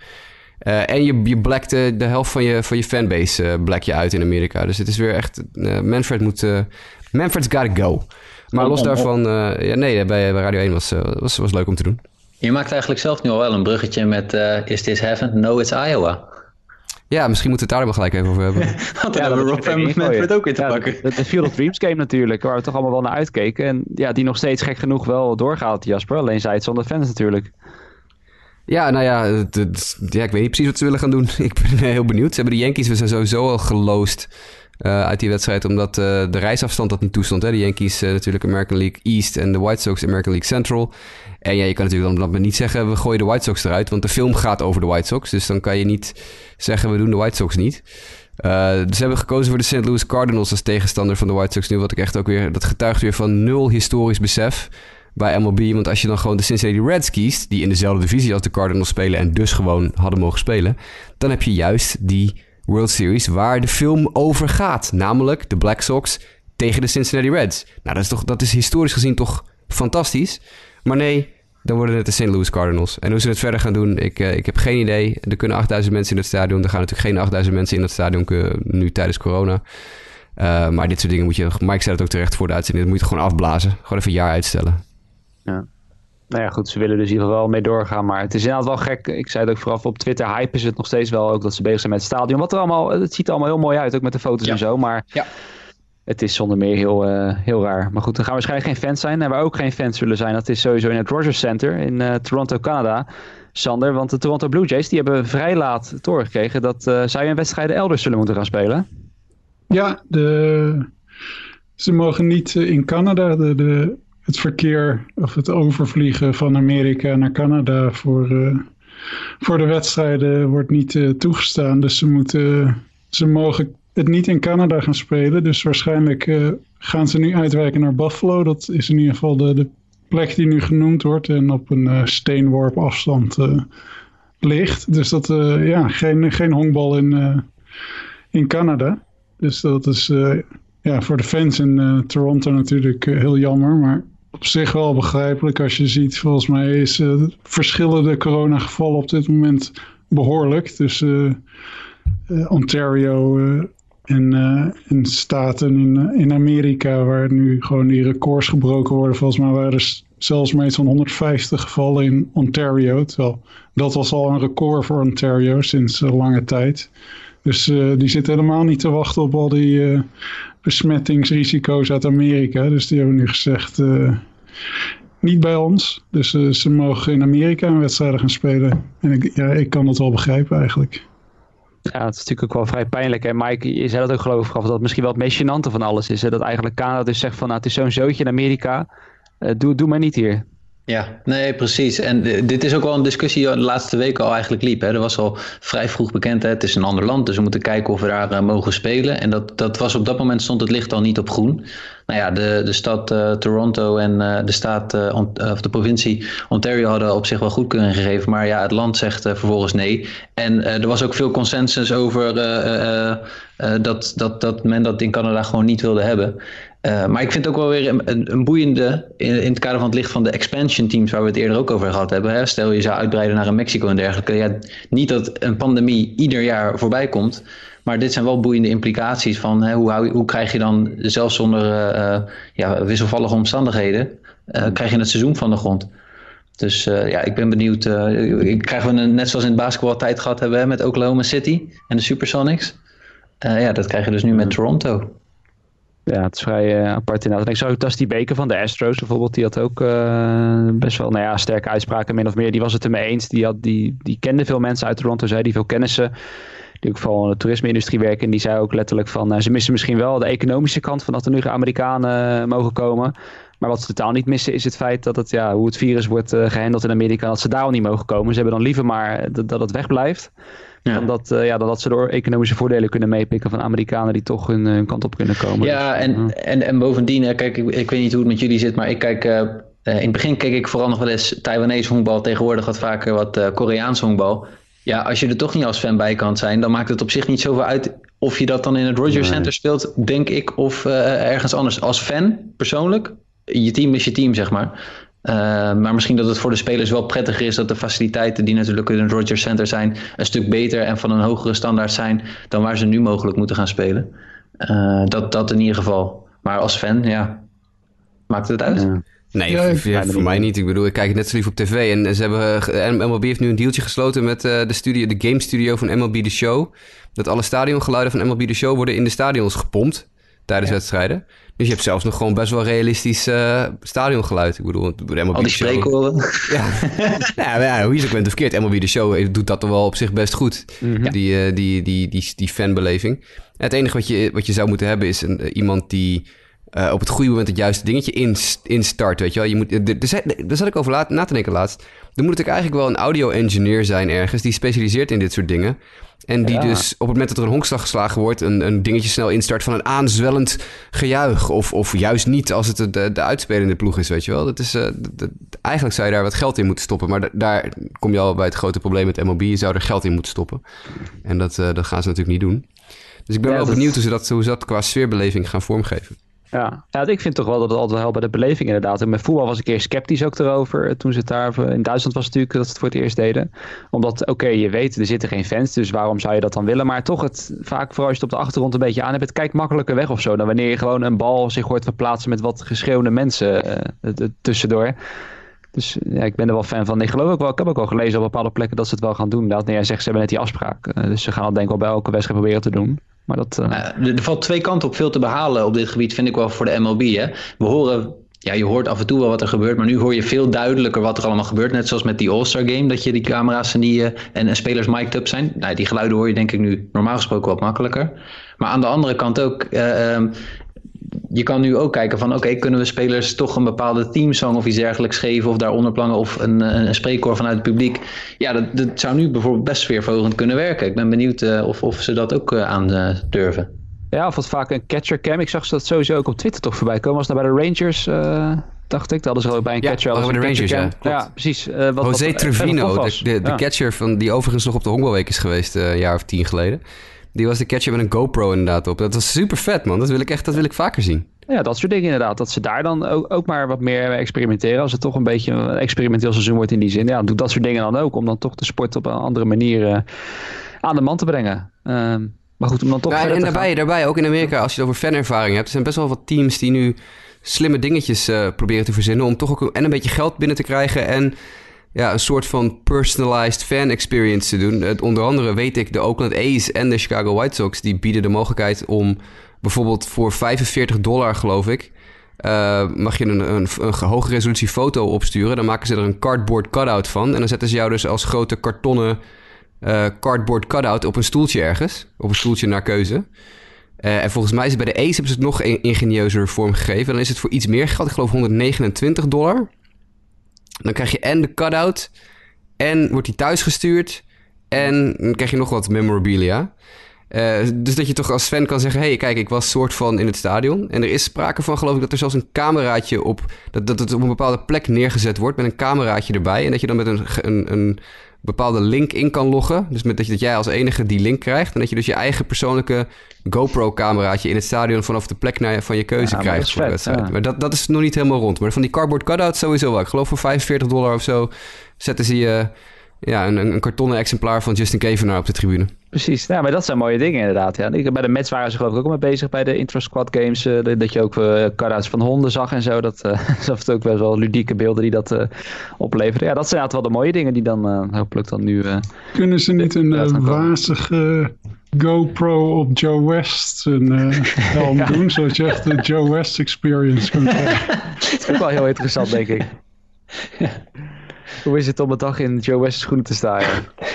Uh, en je, je blackt de, de helft van je, van je fanbase uh, black je uit in Amerika. Dus het is weer echt... Manfred moet... Manfred's gotta go. Maar los daarvan... ja, nee, bij, bij Radio 1 was, was, was leuk om te doen. Je maakt eigenlijk zelf nu al wel een bruggetje met Is This Heaven? No, it's Iowa. Ja, misschien moeten we het daar maar gelijk even over hebben. Want dan ja, hebben we Rob en Manfred ook in te pakken. De, de Field of Dreams game natuurlijk, waar we toch allemaal wel naar uitkeken. En ja, die nog steeds gek genoeg wel doorgaat, Jasper. Alleen zij het zonder fans natuurlijk. Ja, nou ja, het, het, ja, ik weet niet precies wat ze willen gaan doen. Ik ben heel benieuwd. Ze hebben de Yankees, we zijn sowieso al geloosd uh, uit die wedstrijd... omdat uh, de reisafstand dat niet toestond. Hè? De Yankees uh, natuurlijk American League East en de White Sox American League Central... En ja, je kan natuurlijk dan, dan niet zeggen, we gooien de White Sox eruit. Want de film gaat over de White Sox. Dus dan kan je niet zeggen, we doen de White Sox niet. Uh, ze hebben gekozen voor de St. Louis Cardinals als tegenstander van de White Sox nu. Wat ik echt ook weer, dat getuigt weer van nul historisch besef bij MLB. Want als je dan gewoon de Cincinnati Reds kiest, die in dezelfde divisie als de Cardinals spelen en dus gewoon hadden mogen spelen, dan heb je juist die World Series waar de film over gaat. Namelijk de Black Sox tegen de Cincinnati Reds. Nou, dat is, toch, dat is historisch gezien toch fantastisch. Maar nee, dan worden het de St. Louis Cardinals. En hoe ze het verder gaan doen, ik, uh, ik heb geen idee. Er kunnen 8000 mensen in het stadion. Er gaan natuurlijk geen 8000 mensen in het stadion nu tijdens corona. Uh, maar dit soort dingen moet je... Mike zei het ook terecht voor de uitzending. Dat moet je gewoon afblazen. Gewoon even een jaar uitstellen. Ja. Nou ja, goed, ze willen dus in ieder geval wel mee doorgaan. Maar het is inderdaad wel gek. Ik zei het ook vooraf op Twitter. Hypen ze het nog steeds wel ook dat ze bezig zijn met het stadion. Wat er allemaal... Het ziet er allemaal heel mooi uit, ook met de foto's en zo. Maar... Ja het is zonder meer heel, uh, heel raar. Maar goed, dan gaan we waarschijnlijk geen fans zijn. En waar ook geen fans zullen zijn, dat is sowieso in het Rogers Center in uh, Toronto, Canada. Sander, want de Toronto Blue Jays die hebben vrij laat doorgekregen dat uh, zij hun wedstrijden elders zullen moeten gaan spelen. Ja, de, ze mogen niet in Canada de, de, het verkeer of het overvliegen van Amerika naar Canada voor, voor de wedstrijden wordt niet toegestaan. Dus ze, moeten, ze mogen het niet in Canada gaan spelen. Dus waarschijnlijk gaan ze nu uitwijken naar Buffalo. Dat is in ieder geval de, de plek die nu genoemd wordt en op een steenworp afstand ligt. Dus dat, ja, geen, geen honkbal in, in Canada. Dus dat is ja, voor de fans in Toronto natuurlijk heel jammer, maar op zich wel begrijpelijk als je ziet. Volgens mij is verschillende coronagevallen op dit moment behoorlijk. Dus Ontario en, uh, staten in, in Amerika waar nu gewoon die records gebroken worden. Volgens mij waren er zelfs maar iets van 150 gevallen in Ontario. Terwijl dat was al een record voor Ontario sinds uh, lange tijd. Dus uh, die zitten helemaal niet te wachten op al die besmettingsrisico's uit Amerika. Dus die hebben nu gezegd, niet bij ons. Dus ze mogen in Amerika een wedstrijden gaan spelen. En ik, ja, ik kan dat wel begrijpen eigenlijk. Ja, het is natuurlijk ook wel vrij pijnlijk. En Mike, je zei dat ook geloof ik dat het misschien wel het meest gênante van alles is. Hè? Dat eigenlijk Canada dus zegt van, nou, het is zo'n zootje in Amerika. Doe, doe maar niet hier. Ja, nee, precies. En dit is ook wel een discussie die de laatste weken al eigenlijk liep. Hè. Er was al vrij vroeg bekend, hè. het is een ander land, dus we moeten kijken of we daar uh, mogen spelen. En dat, dat was op dat moment stond het licht al niet op groen. Nou ja, de, de stad uh, Toronto en uh, de staat, of de provincie Ontario hadden op zich wel goedkeuring gegeven. Maar ja, het land zegt vervolgens nee. En er was ook veel consensus over dat, dat, dat men dat in Canada gewoon niet wilde hebben. Uh, maar ik vind het ook wel weer een, een boeiende, in, in, het kader van het licht van de expansion teams waar we het eerder ook over gehad hebben. Hè? Stel je zou uitbreiden naar een Mexico en dergelijke. Ja, niet dat een pandemie ieder jaar voorbij komt. Maar dit zijn wel boeiende implicaties van hè, hoe, hoe krijg je dan, zelfs zonder uh, ja, wisselvallige omstandigheden, uh, krijg je het seizoen van de grond. Dus ja, ik ben benieuwd. krijgen we een, net zoals in het basketbal tijd gehad hebben hè, met Oklahoma City en de Supersonics. ja, dat krijg je dus nu met Toronto. Ja, het is vrij uh, apart inderdaad. Ik zag Dusty Baker van de Astros bijvoorbeeld, die had ook uh, best wel nou ja, sterke uitspraken, min of meer. Die was het ermee eens. Die, had, die, die kende veel mensen uit Toronto, zei die veel kennissen. Die ook vooral in de toerisme-industrie werken. En die zei ook letterlijk van, uh, ze missen misschien wel de economische kant van dat er nu Amerikanen mogen komen. Maar wat ze totaal niet missen is het feit dat het, ja, hoe het virus wordt gehandeld in Amerika, dat ze daar al niet mogen komen. Ze hebben dan liever maar dat, dat het wegblijft. Ja. Dan, dat, uh, ja, dan dat ze door economische voordelen kunnen meepikken van Amerikanen die toch hun, hun kant op kunnen komen. Ja, dus, en, En, en bovendien, kijk, ik, ik, weet niet hoe het met jullie zit, maar ik kijk. Uh, in het begin keek ik vooral nog wel eens Taiwanese honkbal. Tegenwoordig wat vaker wat uh, Koreaans honkbal. Ja, als je er toch niet als fan bij kan zijn, dan maakt het op zich niet zoveel uit of je dat dan in het Rogers Center speelt, denk ik, of ergens anders. Als fan, persoonlijk, je team is je team, zeg maar. Uh, maar misschien dat het voor de spelers wel prettiger is dat de faciliteiten die natuurlijk in het Rogers Center zijn een stuk beter en van een hogere standaard zijn dan waar ze nu mogelijk moeten gaan spelen. Uh, dat, dat in ieder geval. Maar als fan, ja, maakt het uit? Ja. Nee, ja, voor, voor mij niet. Ik bedoel, ik kijk het net zo lief op tv. En ze hebben, MLB heeft nu een dealtje gesloten met uh, de, studio, de game studio van MLB The Show. Dat alle stadiongeluiden van MLB The Show worden in de stadions gepompt tijdens wedstrijden. Dus je hebt zelfs nog gewoon best wel realistisch uh, stadiongeluid. Ik bedoel, MLB Al die spreekwoorden. Ja. nou, ja, hoe je het bent of verkeerd. MLB de Show doet dat toch wel op zich best goed. Mhm. die, uh, die, die, die, die fanbeleving. Het enige wat je, wat je zou moeten hebben is een, iemand die... Uh, op het goede moment het juiste dingetje instart, weet je wel. Je moet, daar zat ik over laat, na te denken laatst. Dan moet het eigenlijk wel een audio-engineer zijn ergens... die specialiseert in dit soort dingen. En die dus op het moment dat er een honkslag geslagen wordt, een, een dingetje snel instart van een aanzwellend gejuich. Of, of juist niet als het de, de uitspelende ploeg is, weet je wel. Dat is, uh, eigenlijk zou je daar wat geld in moeten stoppen. Maar daar kom je al bij het grote probleem met MLB. Je zou er geld in moeten stoppen. En dat, uh, dat gaan ze natuurlijk niet doen. Dus ik ben wel benieuwd hoe ze, dat, hoe ze dat qua sfeerbeleving gaan vormgeven. Ja. ja, ik vind toch wel dat het altijd wel helpt bij de beleving inderdaad. En met voetbal was ik eerst sceptisch ook erover. Eh, toen ze het daar in Duitsland was natuurlijk dat ze het voor het eerst deden. Omdat, oké, je weet, er zitten geen fans, dus waarom zou je dat dan willen? Maar toch, het, vaak vooral als je het op de achtergrond een beetje aan hebt, het kijkt makkelijker weg of zo. Dan wanneer je gewoon een bal zich hoort verplaatsen met wat geschreeuwde mensen uh, tussendoor. Dus ja, ik ben er wel fan van. Ik geloof ook wel, ik heb ook al gelezen op bepaalde plekken dat ze het wel gaan doen. Dat, nee, jij zegt, ze hebben net die afspraak. Dus ze gaan dat denk ik wel bij elke wedstrijd proberen te doen. Maar dat, uh... er valt twee kanten op veel te behalen op dit gebied, vind ik wel voor de MLB. Hè? We horen ja, je hoort af en toe wel wat er gebeurt, maar nu hoor je veel duidelijker wat er allemaal gebeurt. Net zoals met die All-Star Game, dat je die camera's en, die, en, en spelers mic'd up zijn. Nou, die geluiden hoor je denk ik nu normaal gesproken wat makkelijker. Maar aan de andere kant ook, uh, je kan nu ook kijken van oké, kunnen we spelers toch een bepaalde teamsong of iets dergelijks geven of daaronder plangen of een, een spreekkoor vanuit het publiek. Ja, dat, dat zou nu bijvoorbeeld best sfeerverhogend kunnen werken. Ik ben benieuwd uh, of, of ze dat ook uh, aan uh, durven. Ja, of wat vaak een catcher cam. Ik zag ze dat sowieso ook op Twitter toch voorbij komen. Was dat bij de Rangers, dacht ik. Dat hadden ze ook bij een catcher. Ja, bij de Rangers, ja. Ja, precies. Uh, wat, José Trevino, de, de, de catcher van, die overigens nog op de Honkbalweek is geweest een jaar of tien geleden. Die was de catcher met een GoPro inderdaad op. Dat was super vet, man. Dat wil ik echt dat wil ik vaker zien. Ja, dat soort dingen inderdaad. Dat ze daar dan ook, ook maar wat meer experimenteren. Als het toch een beetje een experimenteel seizoen wordt in die zin. Ja, doe dat soort dingen dan ook. Om dan toch de sport op een andere manier uh, aan de man te brengen. Uh, maar goed, om dan toch. Ja, en daarbij, daarbij, ook in Amerika, als je het over fanervaring hebt. Er zijn best wel wat teams die nu slimme dingetjes uh, proberen te verzinnen. Om toch ook en een beetje geld binnen te krijgen. En ja, een soort van personalized fan experience te doen. Het, onder andere weet ik, de Oakland A's en de Chicago White Sox... die bieden de mogelijkheid om bijvoorbeeld voor 45 dollar, geloof ik... Uh, mag je een, een, een hoge resolutie foto opsturen. Dan maken ze er een cardboard cutout van. En dan zetten ze jou dus als grote kartonnen uh, cardboard cutout op een stoeltje ergens. Op een stoeltje naar keuze. Uh, en volgens mij is het bij de Ace hebben ze het nog ingenieuzer vormgegeven. Dan is het voor iets meer geld. Ik geloof 129 dollar. Dan krijg je en de cutout. En wordt die thuis gestuurd. En dan krijg je nog wat memorabilia. Uh, dus dat je toch als fan kan zeggen: hey, kijk, ik was soort van in het stadion. En er is sprake van, geloof ik, dat er zelfs een cameraatje op. Dat, dat het op een bepaalde plek neergezet wordt met een cameraatje erbij. En dat je dan met een, een, een bepaalde link in kan loggen. Dus met dat, je, dat jij als enige die link krijgt. En dat je dus je eigen persoonlijke GoPro-cameraatje in het stadion vanaf de plek naar, van je keuze krijgt voor de wedstrijd. Maar dat, dat is nog niet helemaal rond. Maar van die cardboard cutouts sowieso wel. Ik geloof voor 45 dollar of zo zetten ze je ja, een, een kartonnen exemplaar van Justin Kevenaar op de tribune. Precies, ja, maar dat zijn mooie dingen inderdaad. Ja. Bij de Mets waren ze geloof ik ook mee bezig bij de Intro-Squad games. Uh, dat je ook uh, van honden zag en zo. Dat, uh, dat ook best wel ludieke beelden die dat uh, opleveren. Ja, dat zijn inderdaad wel de mooie dingen die dan hopelijk dan nu... Kunnen ze niet een wazige GoPro op Joe West een helm ja. doen? Zodat je echt de Joe West experience kunt krijgen. dat is ook wel heel interessant, denk ik. Hoe is het om een dag in Joe West schoenen te staan?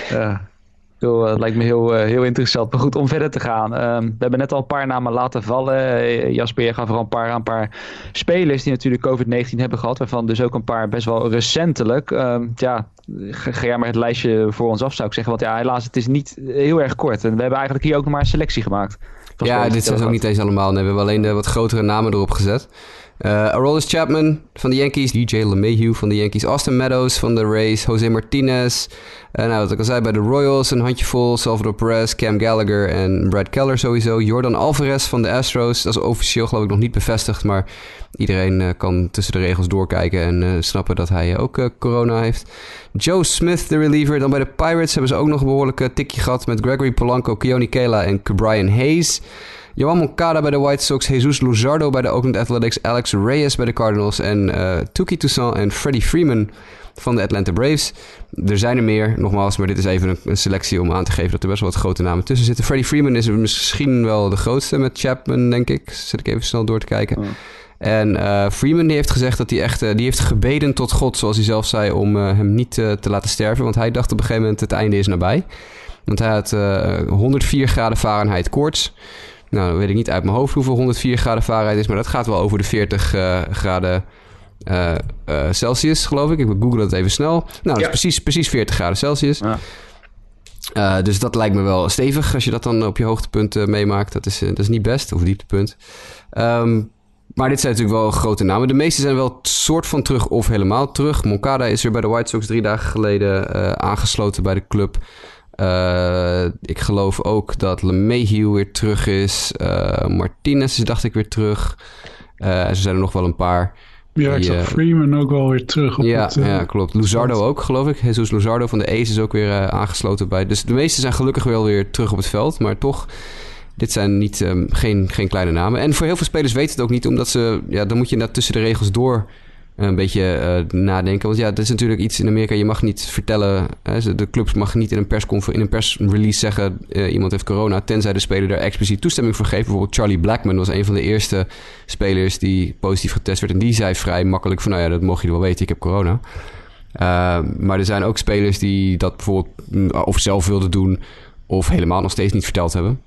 Ja. Dat uh, lijkt me heel, uh, heel interessant. Maar goed, om verder te gaan. Uh, we hebben net al een paar namen laten vallen. Uh, Jasper, je gaf er een paar, een paar spelers die natuurlijk COVID-19 hebben gehad. Waarvan dus ook een paar best wel recentelijk. Ehm, ja, ga, ga jij maar het lijstje voor ons af zou ik zeggen. Want ja, helaas, het is niet heel erg kort. En we hebben eigenlijk hier ook nog maar een selectie gemaakt. Ja, dit zijn ook niet eens allemaal. Nee, we hebben alleen de wat grotere namen erop gezet. Uh, Aroldis Chapman van de Yankees, DJ LeMahieu van de Yankees, Austin Meadows van de Rays, Jose Martinez. Uh, nou, wat ik al zei bij de Royals, een handjevol. Salvador Perez, Cam Gallagher en Brad Keller sowieso. Jordan Alvarez van de Astros, dat is officieel geloof ik nog niet bevestigd, maar iedereen uh, kan tussen de regels doorkijken en snappen dat hij ook corona heeft. Joe Smith, de reliever. Dan bij de Pirates hebben ze ook nog een behoorlijke tikje gehad met Gregory Polanco, Keone Kela en Brian Hayes. Johan Moncada bij de White Sox, Jesus Luzardo bij de Oakland Athletics, Alex Reyes bij de Cardinals en uh, Tuki Toussaint en Freddie Freeman van de Atlanta Braves. Er zijn er meer, nogmaals, maar dit is even een, selectie om aan te geven dat er best wel wat grote namen tussen zitten. Freddie Freeman is misschien wel de grootste met Chapman, denk ik. Zet ik even snel door te kijken. Oh. En uh, Freeman die heeft gezegd dat hij echt, uh, die heeft gebeden tot God, zoals hij zelf zei, om uh, hem niet te laten sterven. Want hij dacht op een gegeven moment het einde is nabij. Want hij had 104 graden Fahrenheit koorts. Nou, dan weet ik niet uit mijn hoofd hoeveel 104 graden Fahrenheit is, maar dat gaat wel over de 40 uh, graden uh, uh, Celsius, geloof ik. Ik google het even snel. Nou, dat is precies, precies 40 graden Celsius. Ja. dus dat lijkt me wel stevig als je dat dan op je hoogtepunt meemaakt. Dat is, dat is niet best, of dieptepunt. Um, maar dit zijn natuurlijk wel grote namen. De meeste zijn wel soort van terug of helemaal terug. Moncada is er bij de White Sox drie dagen geleden aangesloten bij de club. Uh, ik geloof ook dat LeMahieu weer terug is. Uh, Martinez is dacht ik weer terug. Uh, er zijn er nog wel een paar. Ja, ik zag Freeman ook wel weer terug. Op ja, het, ja, klopt. Luzardo ook, geloof ik. Jesus Luzardo van de Ace is ook weer aangesloten bij. Dus de meeste zijn gelukkig wel weer terug op het veld. Maar toch, dit zijn niet, um, geen, geen kleine namen. En voor heel veel spelers weten het ook niet, omdat ze... Ja, dan moet je net tussen de regels door een beetje uh, nadenken. Want ja, dat is natuurlijk iets in Amerika. Je mag niet vertellen. Hè, de clubs mag niet in een, persconfer in een persrelease zeggen. Uh, iemand heeft corona. Tenzij de speler daar expliciet toestemming voor geeft. Bijvoorbeeld Charlie Blackman was een van de eerste spelers die positief getest werd. En die zei vrij makkelijk: van nou ja, dat mocht je wel weten. Ik heb corona. Uh, maar er zijn ook spelers die dat bijvoorbeeld mm, of zelf wilden doen. Of helemaal nog steeds niet verteld hebben.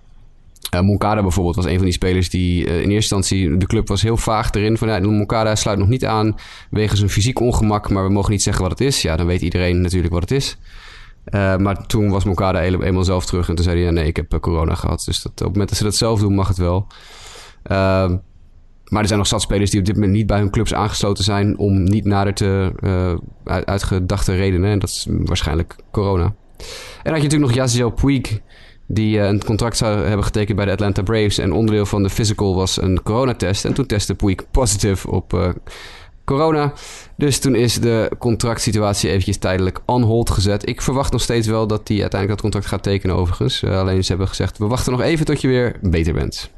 Uh, Moncada bijvoorbeeld was een van die spelers die in eerste instantie... de club was heel vaag erin van... Ja, Moncada sluit nog niet aan wegens een fysiek ongemak... maar we mogen niet zeggen wat het is. Ja, dan weet iedereen natuurlijk wat het is. maar toen was Moncada eenmaal zelf terug en toen zei hij... nee, ik heb corona gehad. Dus dat, op het moment dat ze dat zelf doen, mag het wel. Ehm, maar er zijn nog zat spelers die op dit moment niet bij hun clubs aangesloten zijn om niet nader te uh, uitgedachte redenen. En dat is waarschijnlijk corona. En dan had je natuurlijk nog Yaziel Puig, die uh, een contract zou hebben getekend bij de Atlanta Braves. En onderdeel van de physical was een coronatest. En toen testte Puig positief op uh, corona. Dus toen is de contractsituatie eventjes tijdelijk on hold gezet. Ik verwacht nog steeds wel dat hij uiteindelijk dat contract gaat tekenen overigens. alleen ze hebben gezegd, we wachten nog even tot je weer beter bent.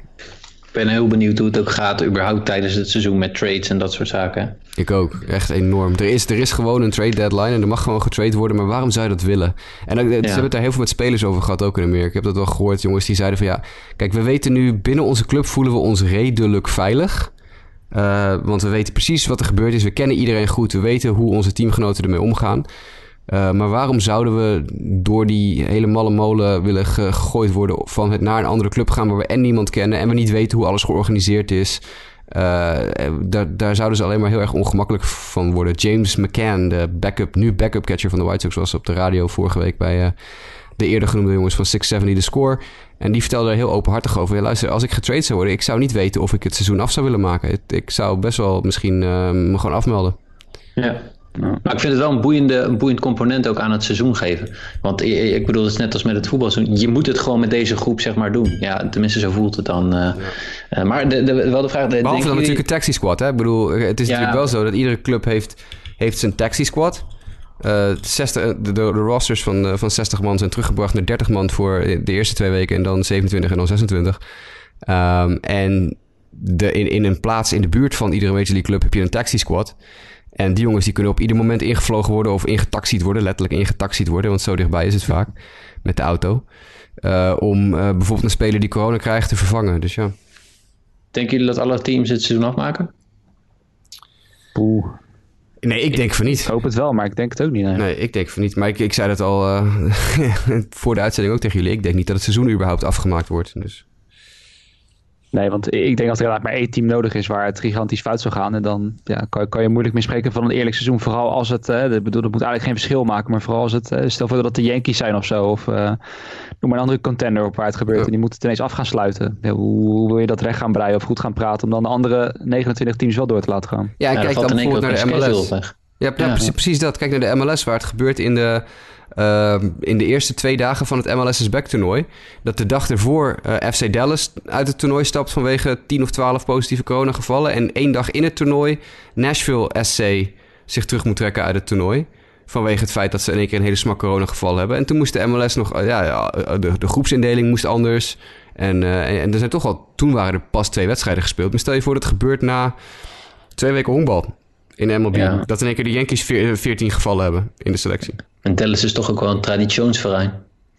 Ik ben heel benieuwd hoe het ook gaat, überhaupt tijdens het seizoen met trades en dat soort zaken. Ik ook, echt enorm. Er is, er is gewoon een trade deadline en er mag gewoon getrade worden, maar waarom zou je dat willen? En ook, ze hebben het daar heel veel met spelers over gehad, ook in Amerika. Ik heb dat wel gehoord, jongens, die zeiden van ja, kijk, we weten nu binnen onze club voelen we ons redelijk veilig. Uh, want we weten precies wat er gebeurd is. We kennen iedereen goed. We weten hoe onze teamgenoten ermee omgaan. Uh, maar waarom zouden we door die hele malle molen willen gegooid worden van het naar een andere club gaan waar we en niemand kennen en we niet weten hoe alles georganiseerd is? Uh, daar, daar zouden ze alleen maar heel erg ongemakkelijk van worden. James McCann, de backup, nu backup catcher van de White Sox, was op de radio vorige week bij de eerder genoemde jongens van 670 The Score. En die vertelde er heel openhartig over. Luister, als ik getraind zou worden, ik zou niet weten of ik het seizoen af zou willen maken. Ik, ik zou best wel misschien me gewoon afmelden. Ja, maar ik vind het wel een, boeiende, een boeiend component ook aan het seizoen geven. Want ik bedoel, het is net als met het voetbal. Je moet het gewoon met deze groep zeg maar doen. Ja, tenminste zo voelt het dan. Uh, uh, maar de, de, wel de vraag... Behalve dan natuurlijk een taxi squad. Hè? Ik bedoel, het is natuurlijk wel zo dat iedere club heeft, heeft zijn taxi squad. Uh, 60, de, de, de, rosters van, van 60 man zijn teruggebracht naar 30 man voor de eerste twee weken. En dan 27 en dan 26. Um, en de, in, in een plaats in de buurt van iedere Major League club heb je een taxi squad. En die jongens die kunnen op ieder moment ingevlogen worden of ingetaxied worden, letterlijk ingetaxied worden, want zo dichtbij is het vaak met de auto. Uh, om uh, bijvoorbeeld een speler die corona krijgt te vervangen. Dus ja. Denken jullie dat alle teams het seizoen afmaken? Poeh. Nee, ik denk van niet. Ik hoop het wel, maar ik denk het ook niet. Nee, nee ik denk van niet. Maar ik, ik zei dat al uh, voor de uitzending ook tegen jullie. Ik denk niet dat het seizoen überhaupt afgemaakt wordt. Dus. Nee, want ik denk dat er maar één team nodig is waar het gigantisch fout zou gaan. En dan ja, kan, kan je moeilijk meer spreken van een eerlijk seizoen. Vooral als het, uh, bedoel, dat moet eigenlijk geen verschil maken. Maar vooral als het, uh, stel voor dat het de Yankees zijn of zo. Of uh, noem maar een andere contender op waar het gebeurt. En die moeten het ineens af gaan sluiten. Ja, hoe, hoe, wil je dat recht gaan breien of goed gaan praten. Om dan de andere 29 teams wel door te laten gaan. Ja, kijk dan bijvoorbeeld naar de MLS. Ja, ja, ja, precies, precies dat. Kijk naar de MLS waar het gebeurt in de uh, in de eerste twee dagen van het MLS is Back toernooi. Dat de dag ervoor uh, eh, FC Dallas uit het toernooi stapt vanwege 10 of 12 positieve coronagevallen. En één dag in het toernooi Nashville SC zich terug moet trekken uit het toernooi. Vanwege het feit dat ze in één keer een hele smak coronageval hebben. En toen moest de MLS nog... Uh, ja, ja de, de, groepsindeling moest anders. En, uh, en er zijn toch al... Toen waren er pas twee wedstrijden gespeeld. Maar stel je voor dat het gebeurt na twee weken honkbal in MLB. Ja. Dat in één keer de Yankees 14 gevallen hebben in de selectie. En Dallas is toch ook wel een traditionsverein.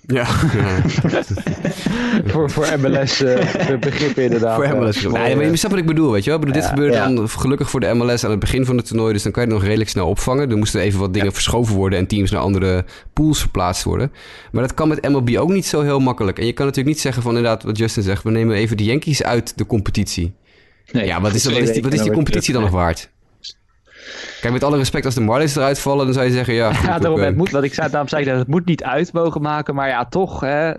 Ja. voor, voor MLS uh, begrippen inderdaad. Voor MLS. Nee, maar je snapt wat ik bedoel, weet je wel? Bedoel, dit gebeurde dan gelukkig voor de MLS aan het begin van het toernooi. Dus dan kan je het nog redelijk snel opvangen. Er moesten even wat dingen verschoven worden en teams naar andere pools verplaatst worden. Maar dat kan met MLB ook niet zo heel makkelijk. En je kan natuurlijk niet zeggen van inderdaad wat Justin zegt. We nemen even de Yankees uit de competitie. Nee, ja, wat is, wat is die, wat is die competitie dan nog waard? Kijk, met alle respect, als de Marlins eruit vallen, dan zou je zeggen, ja... ja, daarom, het moet, wat ik zei, daarom zei ik dat het moet niet uit mogen maken. Maar ja, toch, hè,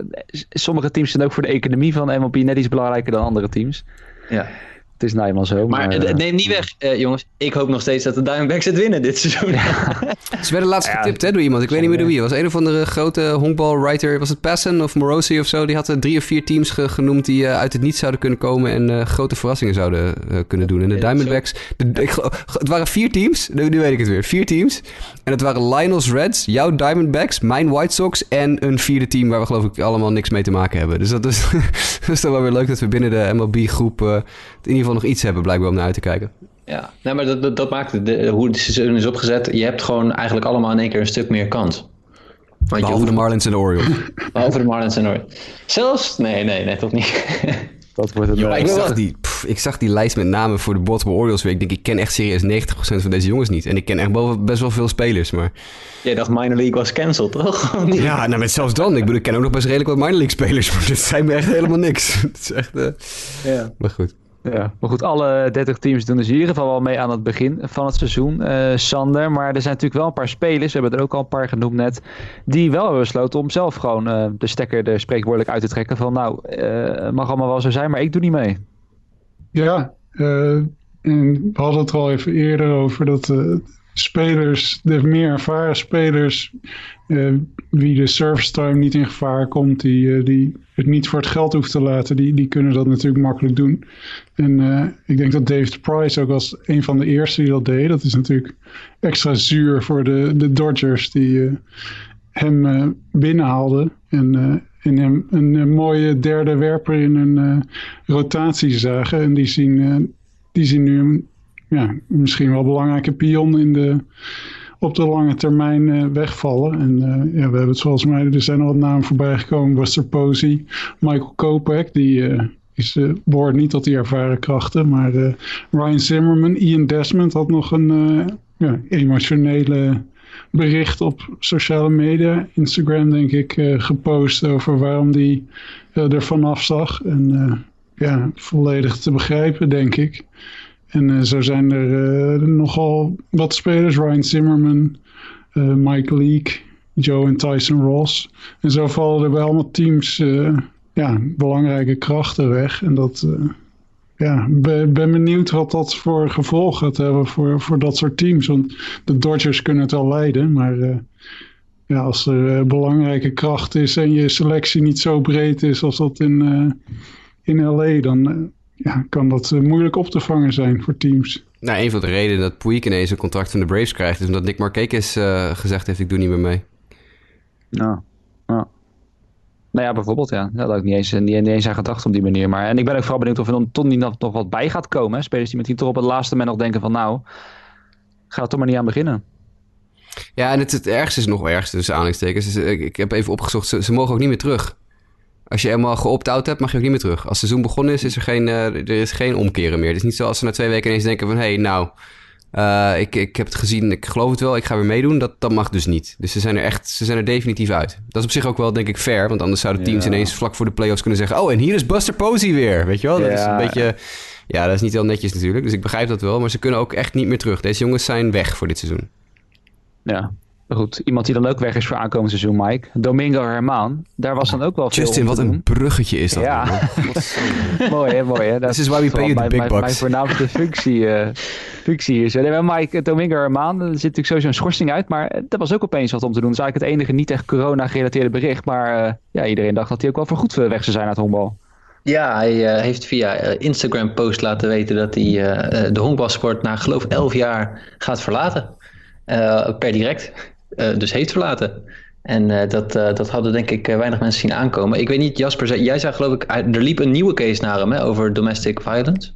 sommige teams zijn ook voor de economie van MLB net iets belangrijker dan andere teams. Ja. Het is nou eenmaal zo. Maar, maar neem niet weg, uh, jongens. Ik hoop nog steeds dat de Diamondbacks het winnen dit seizoen. Ja. Ze werden laatst getipt hè, door iemand. Ik weet niet meer door wie. Was een of andere grote honkbalwriter. Was het Passen of Morosi of zo? Die had drie of vier teams genoemd die uh, uit het niet zouden kunnen komen. En uh, grote verrassingen zouden kunnen doen. En de Diamondbacks... De, ik, het waren vier teams. Nu, nu, weet ik het weer. Vier teams. En het waren Lionel's Reds, jouw Diamondbacks, mijn White Sox... en een vierde team waar we geloof ik allemaal niks mee te maken hebben. Dus dat is, dat is dan wel weer leuk dat we binnen de MLB-groep... in ieder geval nog iets hebben blijkbaar om naar uit te kijken. Ja, nee, maar dat, dat, dat maakt het, hoe het seizoen is opgezet. Je hebt gewoon eigenlijk allemaal in één keer een stuk meer kans. Want Behalve de Marlins en de Orioles. Behalve de Marlins en de Orioles. Zelfs? Nee, nee, nee, toch niet. Dat wordt het. ik, zag die, ik zag die lijst met namen voor de Baltimore Orioles. Ik denk, ik ken echt serieus 90% van deze jongens niet. En ik ken echt best wel veel spelers, maar... Jij dacht minor league was cancelled, toch? ja, nou met zelfs dan. Ik bedoel, ik ken ook nog best redelijk wat minor league spelers. Maar dit zijn me echt helemaal niks. Het is echt... Uh... Ja. Maar goed. Ja, maar goed, alle 30 teams doen dus in ieder geval wel mee aan het begin van het seizoen, uh, Sander. Maar er zijn natuurlijk wel een paar spelers, we hebben er ook al een paar genoemd net, die wel hebben besloten om zelf gewoon uh, de stekker er spreekwoordelijk uit te trekken van nou, uh, mag allemaal wel zo zijn, maar ik doe niet mee. Ja, en we hadden het al even eerder over dat spelers, de meer ervaren spelers, uh, wie de service niet in gevaar komt, die, uh, die het niet voor het geld hoeft te laten, die, die kunnen dat natuurlijk makkelijk doen. En uh, ik denk dat David Price ook als een van de eerste die dat deed. Dat is natuurlijk extra zuur voor de, de Dodgers die hem binnenhaalden. En in hem een, mooie derde werper in een rotatie zagen. En die zien, die zien nu ja, misschien wel belangrijke pion in de, op de lange termijn uh, wegvallen. En uh, ja, we hebben het volgens mij, er zijn al wat namen voorbij gekomen. Buster Posey, Michael Kopek, die uh, is, behoort niet tot die ervaren krachten. Maar Ryan Zimmerman, Ian Desmond had nog een ja, emotionele bericht op sociale media, Instagram denk ik, gepost over waarom die er vanaf zag. En ja, volledig te begrijpen denk ik. En uh, zo zijn er uh, nogal wat spelers. Ryan Zimmerman, uh, Mike Leake, Joe en Tyson Ross. En zo vallen er bij allemaal teams ja, belangrijke krachten weg. En dat, ja, ben, ben benieuwd wat dat voor gevolg gaat hebben voor, voor dat soort teams. Want de Dodgers kunnen het wel leiden, maar ja, als er belangrijke kracht is en je selectie niet zo breed is als dat in, in LA, dan ja, kan dat uh, moeilijk op te vangen zijn voor teams. Nou, een van de redenen dat Puig ineens een contract van de Braves krijgt... is omdat Nick Markakis uh, gezegd heeft, ik doe niet meer mee. Nou, nou. Nou ja, bijvoorbeeld, ja. Dat had ik niet eens, niet, niet eens aan gedacht op die manier. Maar, en ik ben ook vooral benieuwd of er dan toch niet nog, nog wat bij gaat komen. Hè? Spelers die met die toch op het laatste moment nog denken van... nou, ga er toch maar niet aan beginnen. Ja, en het, het ergste is nog ergste, dus aanhalingstekens. Ik, ik heb even opgezocht, ze, ze mogen ook niet meer terug. Als je helemaal geopt-out hebt, mag je ook niet meer terug. Als het seizoen begonnen is, is er geen, uh, er is geen omkeren meer. Het is niet zoals ze na twee weken ineens denken van... hé, hey, nou, uh, ik, ik heb het gezien, ik geloof het wel, ik ga weer meedoen. Dat, dat mag dus niet. Dus ze zijn er echt, ze zijn er definitief uit. Dat is op zich ook wel, denk ik, fair. Want anders zouden teams ineens vlak voor de playoffs kunnen zeggen... oh, en hier is Buster Posey weer, weet je wel? Dat ja. is een beetje... Ja, dat is niet heel netjes natuurlijk. Dus ik begrijp dat wel. Maar ze kunnen ook echt niet meer terug. Deze jongens zijn weg voor dit seizoen. Ja, goed, iemand die dan ook weg is voor aankomend seizoen, Mike. Domingo Herman. Daar was dan ook wel veel Justin, wat een bruggetje is dat. Ja. mooi hè, mooi hè. Dat is waar we pay you the big bucks. Mijn voornaamste functie, uh, functie is. Nee, Mike, Domingo Herman, er zit natuurlijk sowieso een schorsing uit. Maar dat was ook opeens wat om te doen. Dat is eigenlijk het enige niet echt corona-gerelateerde bericht. Maar uh, ja, iedereen dacht dat hij ook wel voor goed weg zou zijn uit honkbal. Ja, hij uh, heeft via Instagram-post laten weten dat hij de honkbalsport na geloof 11 jaar gaat verlaten. per direct. Eh, dus heeft verlaten. En uh, dat, uh, dat hadden denk ik weinig mensen zien aankomen. Ik weet niet, Jasper, jij zei geloof ik, er liep een nieuwe case naar hem hè, over domestic violence.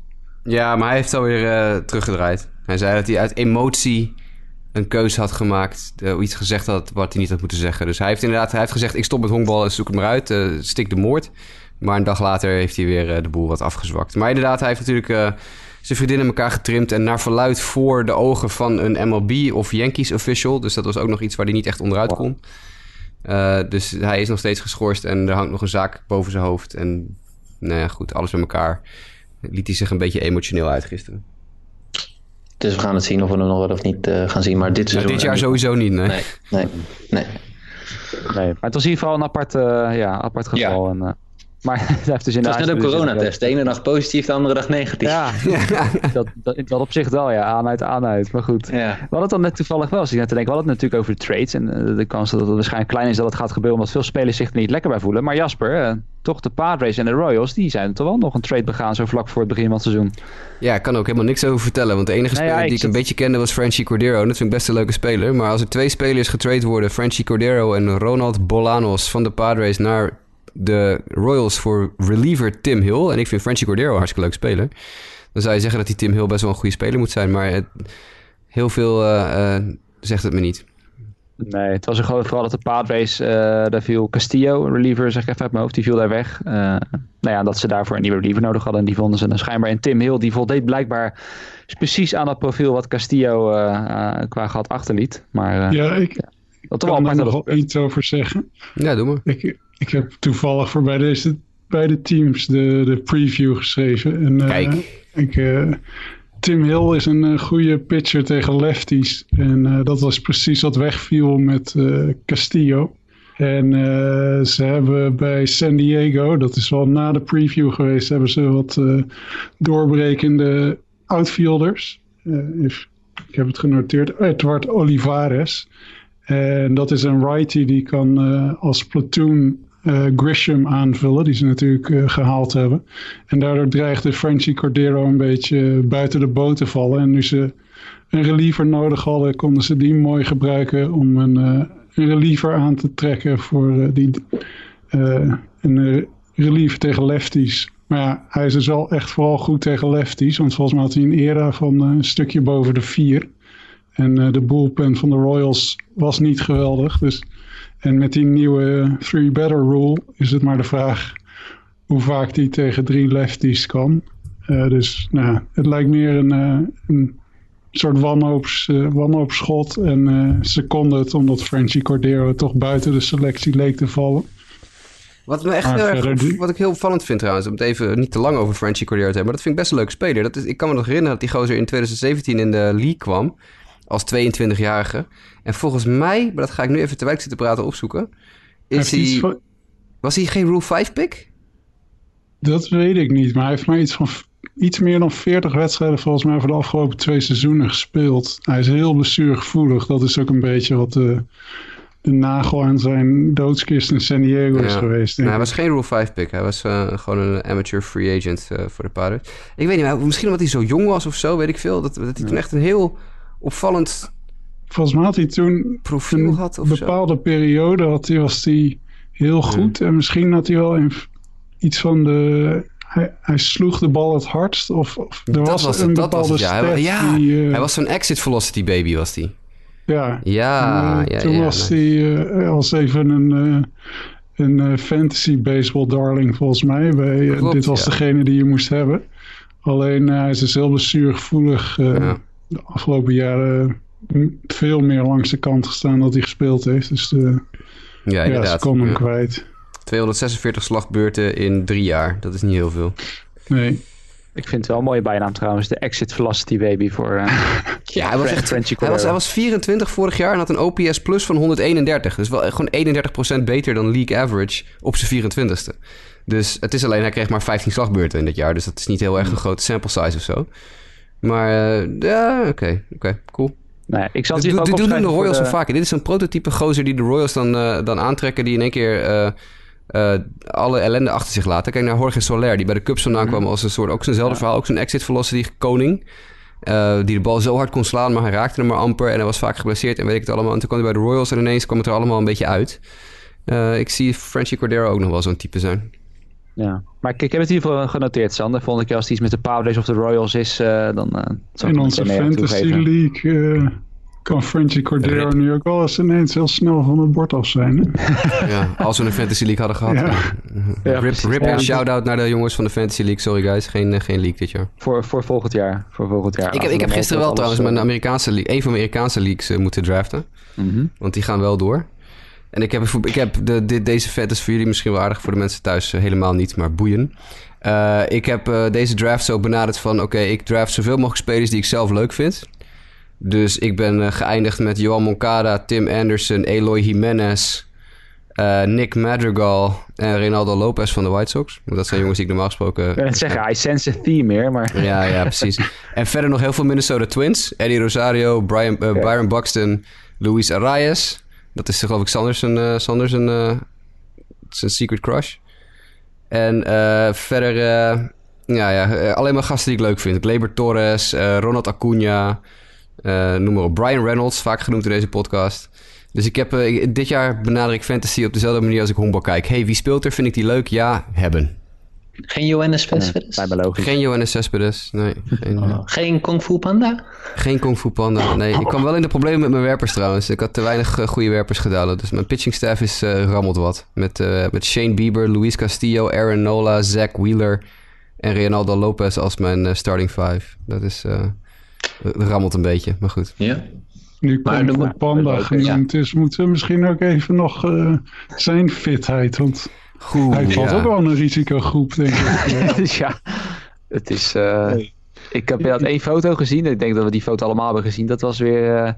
Ja, maar hij heeft alweer teruggedraaid. Hij zei dat hij uit emotie een keuze had gemaakt, iets gezegd had wat hij niet had moeten zeggen. Dus hij heeft inderdaad hij heeft gezegd, ik stop met honkbal en zoek het maar uit, stik de moord. Maar een dag later heeft hij weer de boel wat afgezwakt. Maar inderdaad, hij heeft natuurlijk zijn vriendinnen elkaar getrimd. En naar verluid voor de ogen van een MLB of Yankees official. Dus dat was ook nog iets waar hij niet echt onderuit kon. Uh, dus hij is nog steeds geschorst en er hangt nog een zaak boven zijn hoofd. En nou ja, goed, alles bij elkaar liet hij zich een beetje emotioneel uit gisteren. Dus we gaan het zien of we er nog wel of niet uh, gaan zien. Maar dit, nou, dit jaar sowieso niet, nee. Nee, nee. nee. nee. Maar het was in ieder geval een apart, uh, ja, apart geval. Ja. En, maar het heeft dus in Het was net een coronatest. De ene dag positief, de andere dag negatief. Ja, dat, dat, dat, op zich wel, ja. Aan uit, aan uit. Maar goed. Ja. We hadden het dan net toevallig wel, als ik net te denken. We hadden het natuurlijk over de trades. En uh, de kans dat het waarschijnlijk klein is dat het gaat gebeuren. Omdat veel spelers zich er niet lekker bij voelen. Maar Jasper, uh, toch de Padres en de Royals. Die zijn toch wel nog een trade begaan zo vlak voor het begin van het seizoen. Ja, ik kan ook helemaal niks over vertellen. Want de enige speler ja, die ik een beetje kende was Franchi Cordero. Dat vind ik best een leuke speler. Maar als er twee spelers getrade worden. Franchi Cordero en Ronald Bolanos van de Padres naar de Royals voor reliever Tim Hill. En ik vind Frankie Cordero hartstikke leuk speler. Dan zou je zeggen dat die Tim Hill best wel een goede speler moet zijn. Maar het, heel veel uh, uh, zegt het me niet. Nee, het was gewoon vooral dat de Padres, uh, daar viel Castillo, reliever zeg ik even uit mijn hoofd, die viel daar weg. Uh, nou ja, dat ze daarvoor een nieuwe reliever nodig hadden en die vonden ze dan schijnbaar. En Tim Hill, die voldeed blijkbaar precies aan dat profiel wat Castillo uh, qua gat achterliet. Maar ja, ik ja, dat kan er nog wel iets over zeggen. Ja, doe maar. Ik, ik heb toevallig voor bij deze beide teams de, de preview geschreven. En, Kijk. Ik, Tim Hill is een uh, goede pitcher tegen lefties. En uh, dat was precies wat wegviel met uh, Castillo. En ze hebben bij San Diego, dat is wel na de preview geweest, hebben ze wat doorbrekende outfielders. ik heb het genoteerd, Edward Olivares. En dat is een righty die kan als platoon uh, Grisham aanvullen, die ze natuurlijk uh, gehaald hebben. En daardoor dreigde Frenchy Cordero een beetje buiten de boot te vallen. En nu ze een reliever nodig hadden, konden ze die mooi gebruiken om een, een reliever aan te trekken voor die, een reliever tegen lefties. Maar ja, hij is dus wel echt vooral goed tegen lefties, want volgens mij had hij een era van een stukje boven de vier. En de bullpen van de Royals was niet geweldig, dus en met die nieuwe three better rule is het maar de vraag hoe vaak die tegen drie lefties kan. Uh, dus nou, het lijkt meer een, uh, een soort wanhoops, uh, wanhoopschot. En ze konden het omdat Frenchy Cordero toch buiten de selectie leek te vallen. Wat, me echt heel erg, wat ik heel opvallend vind trouwens, om het even niet te lang over Frenchy Cordero te hebben, maar dat vind ik best een leuke speler. Dat is, ik kan me nog herinneren dat die gozer in 2017 in de league kwam als 22-jarige. En volgens mij, maar dat ga ik nu even terwijl ik zit te praten opzoeken. Is hij, Was hij geen Rule 5 pick? Dat weet ik niet, maar hij heeft maar iets van iets meer dan 40 wedstrijden volgens mij voor de afgelopen twee seizoenen gespeeld. Hij is heel blessuregevoelig. Dat is ook een beetje wat de, de nagel aan zijn doodskist in San Diego is geweest. Nou, hij was geen Rule 5 pick. Hij was uh, gewoon een amateur free agent uh, voor de Pirates. Ik weet niet, misschien omdat hij zo jong was of zo, weet ik veel. Dat, dat hij toen echt een heel opvallend Volgens mij had hij toen profiel had een bepaalde zo. periode had hij, was hij heel goed. Ja. En misschien had hij wel in, iets van de... Hij, hij, sloeg de bal het hardst. Of, of er dat was, was een het, dat bepaalde was het, ja. stat ja. die, uh, hij was zo'n exit velocity baby, was hij. Ja. Ja, en, uh, ja, Toen ja, was hij uh, als even een, een fantasy baseball darling volgens mij. Bij, Klopt, dit was degene die je moest hebben. Alleen hij is dus heel blessuregevoelig. Ja. De afgelopen jaren veel meer langs de kant gestaan dat hij gespeeld heeft. Dus de, Ja, ja, inderdaad. ze kon hem Ja. kwijt. 246 slagbeurten in drie jaar. Dat is niet heel veel. Nee. Ik vind het wel een mooie bijnaam trouwens, de Exit Velocity Baby voor uh, Ja, hij was, echt, hij, was, hij was 24 vorig jaar en had een OPS plus van 131. Dus wel echt gewoon 31% beter dan league average op zijn 24ste. Dus het is alleen, hij kreeg maar 15 slagbeurten in dit jaar. Dus dat is niet heel erg een grote sample size of zo. Maar eh, ja, oké, oké, cool. Nou ik zal Dit, ook doen de Royals zo vaker. Dit is een prototype gozer die de Royals dan, eh, dan aantrekken... die in één keer eh, alle ellende achter zich laten. Kijk naar Jorge Soler, die bij de Cubs vandaan kwam... als een soort, ook zo'nzelfde verhaal, ook zo'n exit velocity koning... die de bal zo hard kon slaan, maar hij raakte hem maar amper... en hij was vaak geblesseerd en weet ik het allemaal. En toen kwam hij bij de Royals en ineens kwam het er allemaal een beetje uit. Ik zie Frenchy Cordero ook nog wel zo'n type zijn. Ja. Maar ik, ik heb het hiervoor genoteerd, Sander. Volgende keer als het iets met de Padres of de Royals is, eh, dan uh, zal ik In onze Fantasy toegeven. League eh, kan Frenchy Cordero nu ook wel eens ineens heel snel van het bord af zijn. Hè? ja, als we een Fantasy League hadden gehad. Ja. Ja, rip rip Ja, en shout-out naar de jongens van de Fantasy League. Sorry guys, geen, geen league dit jaar. Voor, voor volgend jaar. Voor volgend jaar. Ik heb, ik heb gisteren wel trouwens mijn Amerikaanse league, een van mijn Amerikaanse leagues moeten draften. Mhm. Want die gaan wel door. En ik heb, ik heb de, deze vet is voor jullie misschien wel aardig, voor de mensen thuis eh, helemaal niet, maar boeien. Eh, ik heb eh, deze draft zo benaderd van, oké, ik draft zoveel mogelijk spelers die ik zelf leuk vind. Dus ik ben geëindigd met Johan Moncada, Tim Anderson, Eloy Jimenez, Nick Madrigal en Reynaldo Lopez van de White Sox. Want Dat zijn jongens die ik normaal gesproken... Ik net zeggen, I sense a theme meer, maar... Ja, ja, precies. en verder nog heel veel Minnesota Twins. Eddie Rosario, Brian. Byron Buxton, Luis Arias. Dat is geloof ik Sanders een, eh, Sanders een, eh, secret crush. En eh, verder, ja, ja, alleen maar gasten die ik leuk vind. Gleyber Torres, Ronald Acuna, noem maar op. Brian Reynolds, vaak genoemd in deze podcast. Dus ik heb, dit jaar benader ik fantasy op dezelfde manier als ik honkbal kijk. hey, wie speelt er? Vind ik die leuk? Ja, hebben. Geen Johannes Cespedes? Geen Johannes Cespedes, nee. Geen, oh, geen Kung Fu Panda? Geen Kung Fu Panda, nee. Ik kwam wel in de problemen met mijn werpers trouwens. Ik had te weinig goede werpers gedaan. Dus mijn pitching staff is uh, rammeld wat. Met, uh, met Shane Bieber, Luis Castillo, Aaron Nola, Zach Wheeler en Ronaldo Lopez als mijn uh, starting five. Dat is... rammelt een beetje, maar goed. Ja. Nu maar de Panda genoemd is, moeten we misschien ook even nog zijn fitheid. Want Goed, hij valt ook wel een risicogroep, denk ik. ja, het is... Uh, Ik heb had één foto gezien. Ik denk dat we die foto allemaal hebben gezien. Dat was weer... Uh,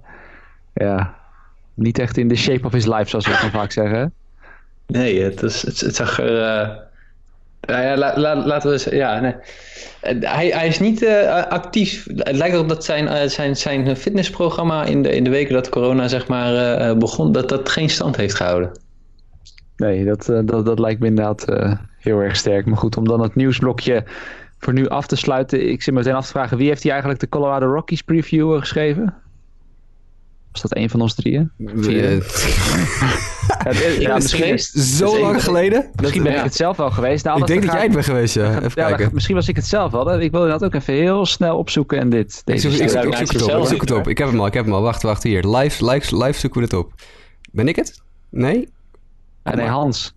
ja, niet echt in de shape of his life, zoals we dan vaak zeggen. Nee, het, is, het, het zag er... Uh, ja, la, la, laten we ja, nee. Hij, hij is niet uh, actief. Het lijkt erop dat zijn, uh, zijn, zijn fitnessprogramma in de, in de weken dat corona zeg maar, uh, begon, dat dat geen stand heeft gehouden. Nee, dat, uh, dat, dat lijkt me inderdaad uh, heel erg sterk. Maar goed, om dan het nieuwsblokje voor nu af te sluiten. Ik zit me meteen af te vragen, wie heeft hier eigenlijk de Colorado Rockies preview geschreven? Was dat een van ons drieën? Ja, ja, misschien zo lang geleden. Misschien ben ik het zelf wel geweest. Nou, ik denk dat jij het bent geweest, ja. Even ja, kijken. misschien was ik het zelf wel. Ik wil dat ook even heel snel opzoeken en dit. Deze ik, zoek, ik, zoek, ik, zoek, het op, ik zoek het op. Ik heb hem al, ik heb hem al. Wacht, wacht, hier. Live, live, live zoeken we het op. Ben ik het? Nee? Ah, nee, Hans.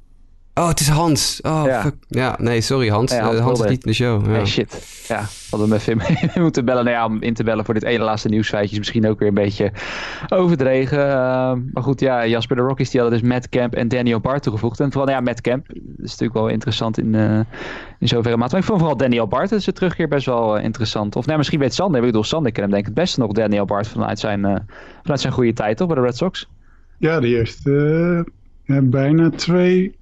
Oh, het is Hans. Oh, ja. fuck. Ja, nee, sorry Hans. Nee, Hans, uh, Hans is niet in de show. Ja. Nee, shit. Ja, hadden we hem even mee moeten bellen. Nou ja, om in te bellen voor dit ene laatste nieuwsfeitje is misschien ook weer een beetje overdreven. Uh, maar goed, ja, Jasper de Rockies die hadden dus Matt Camp en Daniel Bart toegevoegd. En vooral, nou ja, Matt Camp is natuurlijk wel interessant in, uh, in zoverre mate. Maar ik vond vooral Daniel Bart, dat is het terugkeer best wel interessant. Of nee, misschien weet Sander, ik bedoel Sander, ik ken hem denk ik het beste nog Daniel Bart vanuit zijn, vanuit zijn goede tijd, toch, bij de Red Sox? Ja, die heeft ja, bijna twee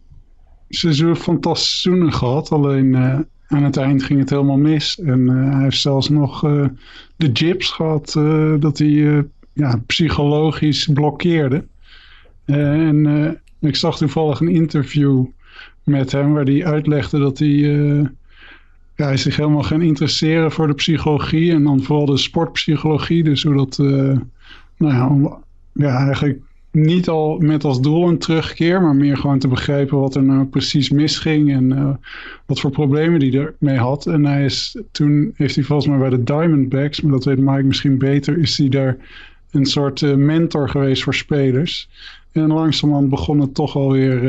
seizoen fantastische seizoenen gehad. Alleen uh, aan het eind ging het helemaal mis. En uh, hij heeft zelfs nog uh, de jips gehad dat hij ja, psychologisch blokkeerde. en ik zag toevallig een interview met hem waar hij uitlegde dat hij, ja, hij zich helemaal gaan interesseren voor de psychologie en dan vooral de sportpsychologie. Dus hoe dat nou ja, ja, eigenlijk niet al met als doel een terugkeer, maar meer gewoon te begrijpen wat er nou precies misging en uh, wat voor problemen hij ermee had. En hij is, toen heeft hij volgens mij bij de Diamondbacks, maar dat weet Mike misschien beter, is hij daar een soort uh, mentor geweest voor spelers. En langzamerhand begon het toch alweer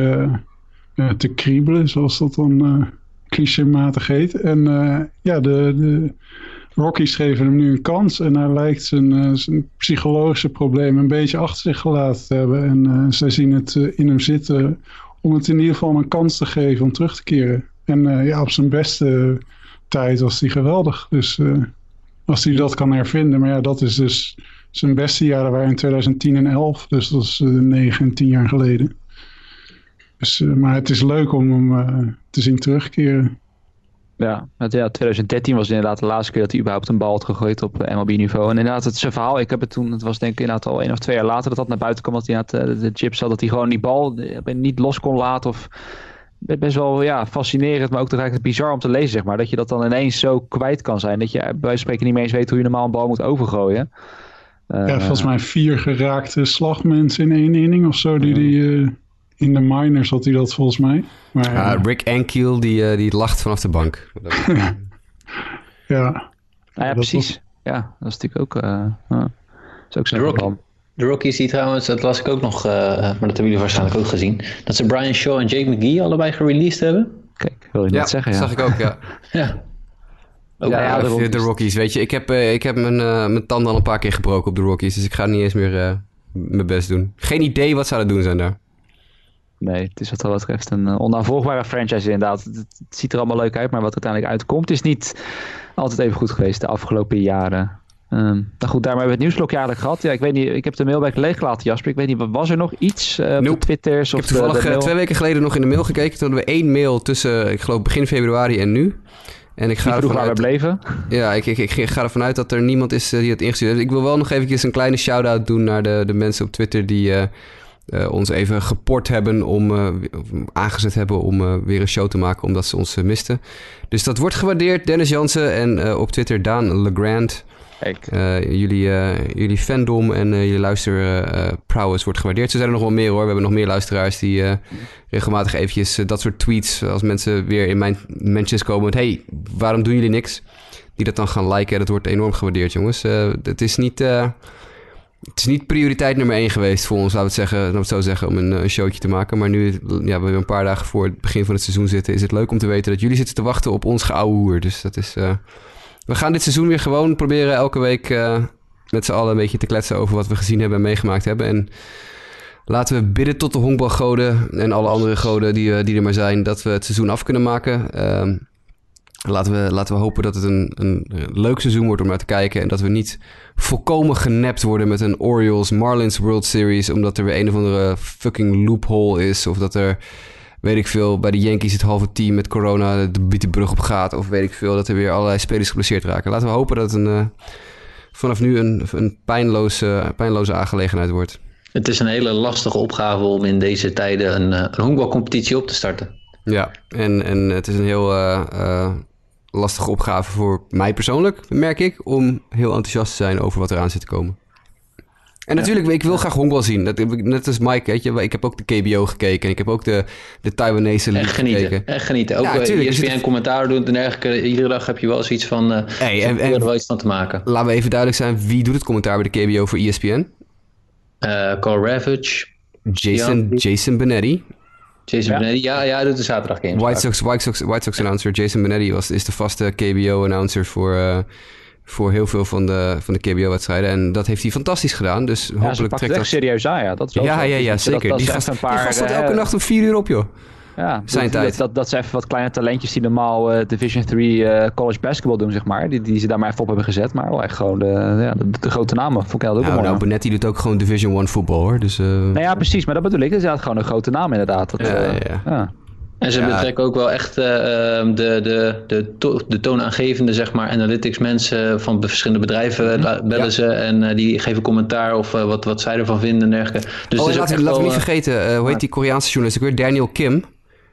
uh, te kriebelen, zoals dat dan clichématig heet. En ja, de, de Rockies geven hem nu een kans en hij lijkt zijn, uh, zijn psychologische problemen een beetje achter zich gelaten te hebben. En uh, zij zien het uh, in hem zitten om het in ieder geval een kans te geven om terug te keren. En ja, op zijn beste tijd was hij geweldig. Dus als hij dat kan hervinden. Maar ja, dat is dus zijn beste jaren waren in 2010 en 11. Dus dat is 9 en 10 jaar geleden. Dus, maar het is leuk om hem te zien terugkeren. Ja, ja, 2013 was inderdaad de laatste keer dat hij überhaupt een bal had gegooid op eh, MLB-niveau. En inderdaad, het zijn verhaal, ik heb het toen, het was denk ik inderdaad al één of twee jaar later dat dat naar buiten kwam, dat hij inderdaad de, de chips had, dat hij gewoon die bal eh, niet los kon laten of best wel ja, fascinerend, maar ook eigenlijk bizar om te lezen, zeg maar. Dat je dat dan ineens zo kwijt kan zijn. Dat je bij wijze spreken niet meer eens weet hoe je normaal een bal moet overgooien. Uh, ja, volgens mij vier geraakte slagmensen in één inning of zo, die die in de minors had hij dat volgens mij. Maar, uh, Rick Ankiel, die, uh, die lacht vanaf de bank. ja. Nou ja, precies. Ja, dat is natuurlijk ook, uh, is ook zo. De, de Rockies die trouwens, dat las ik ook nog, maar dat hebben jullie waarschijnlijk ook gezien. Dat ze Brian Shaw en Jake McGee allebei gereleased hebben. Kijk, wil je ja, net zeggen. Ja, zag ik ook, ja. ja. Ook ja, ja, de, Rockies. de Rockies. Weet je, ik heb, ik heb mijn, mijn tanden al een paar keer gebroken op de Rockies. Dus ik ga niet eens meer mijn best doen. Geen idee wat zouden doen zijn daar nee, het is wat dat betreft een uh, onnavolgbare franchise inderdaad. Het, het, ziet er allemaal leuk uit, maar wat uiteindelijk uitkomt is niet altijd even goed geweest de afgelopen jaren. Um, nou goed, daarmee hebben we het nieuwsblokje eigenlijk gehad. Ja, ik weet niet, ik heb de mailback leeggelaten, Jasper. Ik weet niet, was er nog iets uh, op Twitters? Ik heb toevallig uh, twee weken geleden nog in de mail gekeken. Toen hadden we één mail tussen, ik geloof, begin februari en nu. En ik ga ervan uit... bleven. Ja, ik, ik, ik, ga ervan uit dat er niemand is die het ingestuurd heeft. Ik wil wel nog even een kleine shout-out doen naar de, de mensen op Twitter die uh, ons even geport hebben om uh, aangezet hebben om uh, weer een show te maken omdat ze ons misten. Dus dat wordt gewaardeerd. Dennis Jansen en op Twitter Daan Legrand. jullie, jullie fandom en jullie luisterprowess wordt gewaardeerd. Zo zijn er nog wel meer hoor. We hebben nog meer luisteraars die regelmatig eventjes dat soort tweets... als mensen weer in mijn mentions komen met... hey, waarom doen jullie niks? Die dat dan gaan liken. Dat wordt enorm gewaardeerd, jongens. het is niet het is niet prioriteit nummer één geweest voor ons, laten we het, zeggen, laten we het zo zeggen, om een, een showtje te maken. Maar nu ja, we een paar dagen voor het begin van het seizoen zitten, is het leuk om te weten dat jullie zitten te wachten op ons geouwe hoer. Dus dat is. Uh, we gaan dit seizoen weer gewoon proberen elke week uh, met z'n allen een beetje te kletsen over wat we gezien hebben en meegemaakt hebben. En laten we bidden tot de honkbalgoden en alle andere goden die, die er maar zijn, dat we het seizoen af kunnen maken. Uh, Laten we, laten we hopen dat het een, een leuk seizoen wordt om naar te kijken. En dat we niet volkomen genept worden met een Orioles Marlins World Series. Omdat er weer een of andere fucking loophole is. Of dat er, weet ik veel, bij de Yankees het halve team met corona de brug op gaat. Of weet ik veel, dat er weer allerlei spelers geblesseerd raken. Laten we hopen dat het een, uh, vanaf nu een, een pijnloze, pijnloze aangelegenheid wordt. Het is een hele lastige opgave om in deze tijden een, eh, een honkbalcompetitie op te starten. Ja, en, en het is een heel uh, lastige opgave voor mij persoonlijk, merk ik, om heel enthousiast te zijn over wat eraan zit te komen. En natuurlijk, ik wil graag honkbal zien. Dat, net als Mike, weet je, ik heb ook de KBO gekeken en ik heb ook de, de Taiwanese league genieten, gekeken. Echt genieten. Ook ja, je ESPN commentaar doen en dergelijke. Iedere dag heb je wel zoiets van, uh, hey, en, en, er wel iets van te maken. Laten we even duidelijk zijn, wie doet het commentaar bij de KBO voor ESPN? Uh, Carl Ravage. Jason, Jason Benetti. Jason ja. Benetti, ja, ja, doet de zaterdag games. White Sox, White Sox, White Sox announcer Jason Benetti was, is de vaste KBO-announcer voor, uh, voor heel veel van de, van de KBO-wedstrijden. En dat heeft hij fantastisch gedaan. Dus ja, hopelijk trekt dat... serieus aan, ja. Dat is ja, ja, ja, zeker. Dat, dat die, gast, een paar, die gast elke uh, nacht om vier uur op, joh. Ja, zijn dat, tijd. Dat, dat zijn even wat kleine talentjes die normaal uh, Division 3 uh, college basketball doen, zeg maar. Die, die ze daar maar even op hebben gezet. Maar wel echt gewoon de, ja, de, de grote namen. Vond ik ook nou, nou, Benetti doet ook gewoon Division 1 voetbal, hoor. Dus, uh... Nou ja, precies. Maar dat bedoel ik. Dat is gewoon een grote naam, inderdaad. Dat, ja, ja. ja. En ze ja. betrekken ook wel echt uh, de, de, de, to de toonaangevende, zeg maar, analytics mensen van verschillende bedrijven mhm. bellen ja. ze en uh, die geven commentaar of uh, wat, wat zij ervan vinden en dergelijke. Dus oh, laten we niet vergeten, hoe heet die Koreaanse journalist ook weer? Daniel Kim.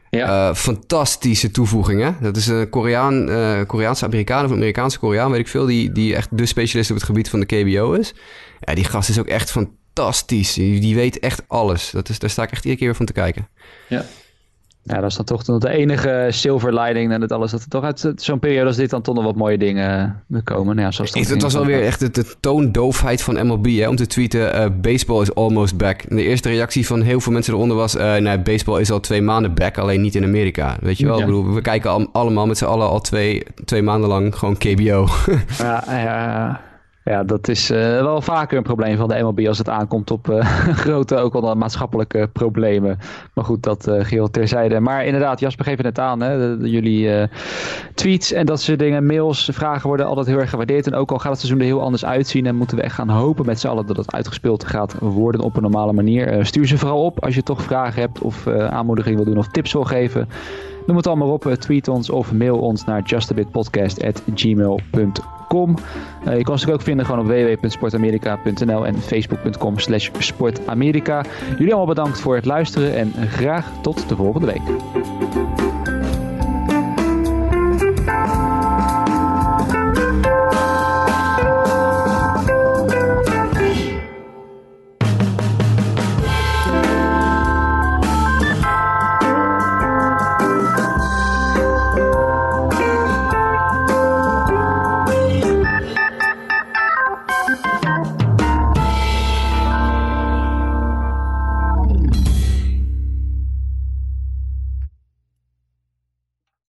Ja. fantastische toevoeging, hè? Dat is een Koreaan, Koreaanse Amerikaan of Amerikaanse Koreaan, weet ik veel, die, die echt de specialist op het gebied van de KBO is. Ja, die gast is ook echt fantastisch. Die, die weet echt alles. Dat is, daar sta ik echt iedere keer weer van te kijken. Ja. Ja, dat is dan toch de enige silver lining en het alles. Dat er toch uit zo'n periode als dit dan toch nog wat mooie dingen uh, komen. Nou ja, zoals het, het was wel weer echt de, de toondoofheid van MLB hè, om te tweeten: uh, baseball is almost back. En de eerste reactie van heel veel mensen eronder was: uh, nee, baseball is al twee maanden back, alleen niet in Amerika. Weet je wel? Ja. Ik bedoel, we kijken al, allemaal met z'n allen al twee, twee maanden lang gewoon KBO. ja, ja. Ja, dat is uh, wel vaker een probleem van de MLB als het aankomt op uh, grote, ook al maatschappelijke problemen. Maar goed, dat uh, geheel terzijde. Maar inderdaad, Jasper geeft het net aan. Hè, jullie tweets en dat soort dingen, mails, vragen worden altijd heel erg gewaardeerd. En ook al gaat het seizoen er heel anders uitzien en moeten we echt gaan hopen met z'n allen dat het uitgespeeld gaat worden op een normale manier. stuur ze vooral op als je toch vragen hebt of aanmoediging wil doen of tips wil geven. Noem het allemaal op, tweet ons of mail ons naar justabitpodcast.gmail.com. Uh, je kan ons ook vinden gewoon op www.sportamerika.nl en facebook.com slash. Jullie allemaal bedankt voor het luisteren en graag tot de volgende week.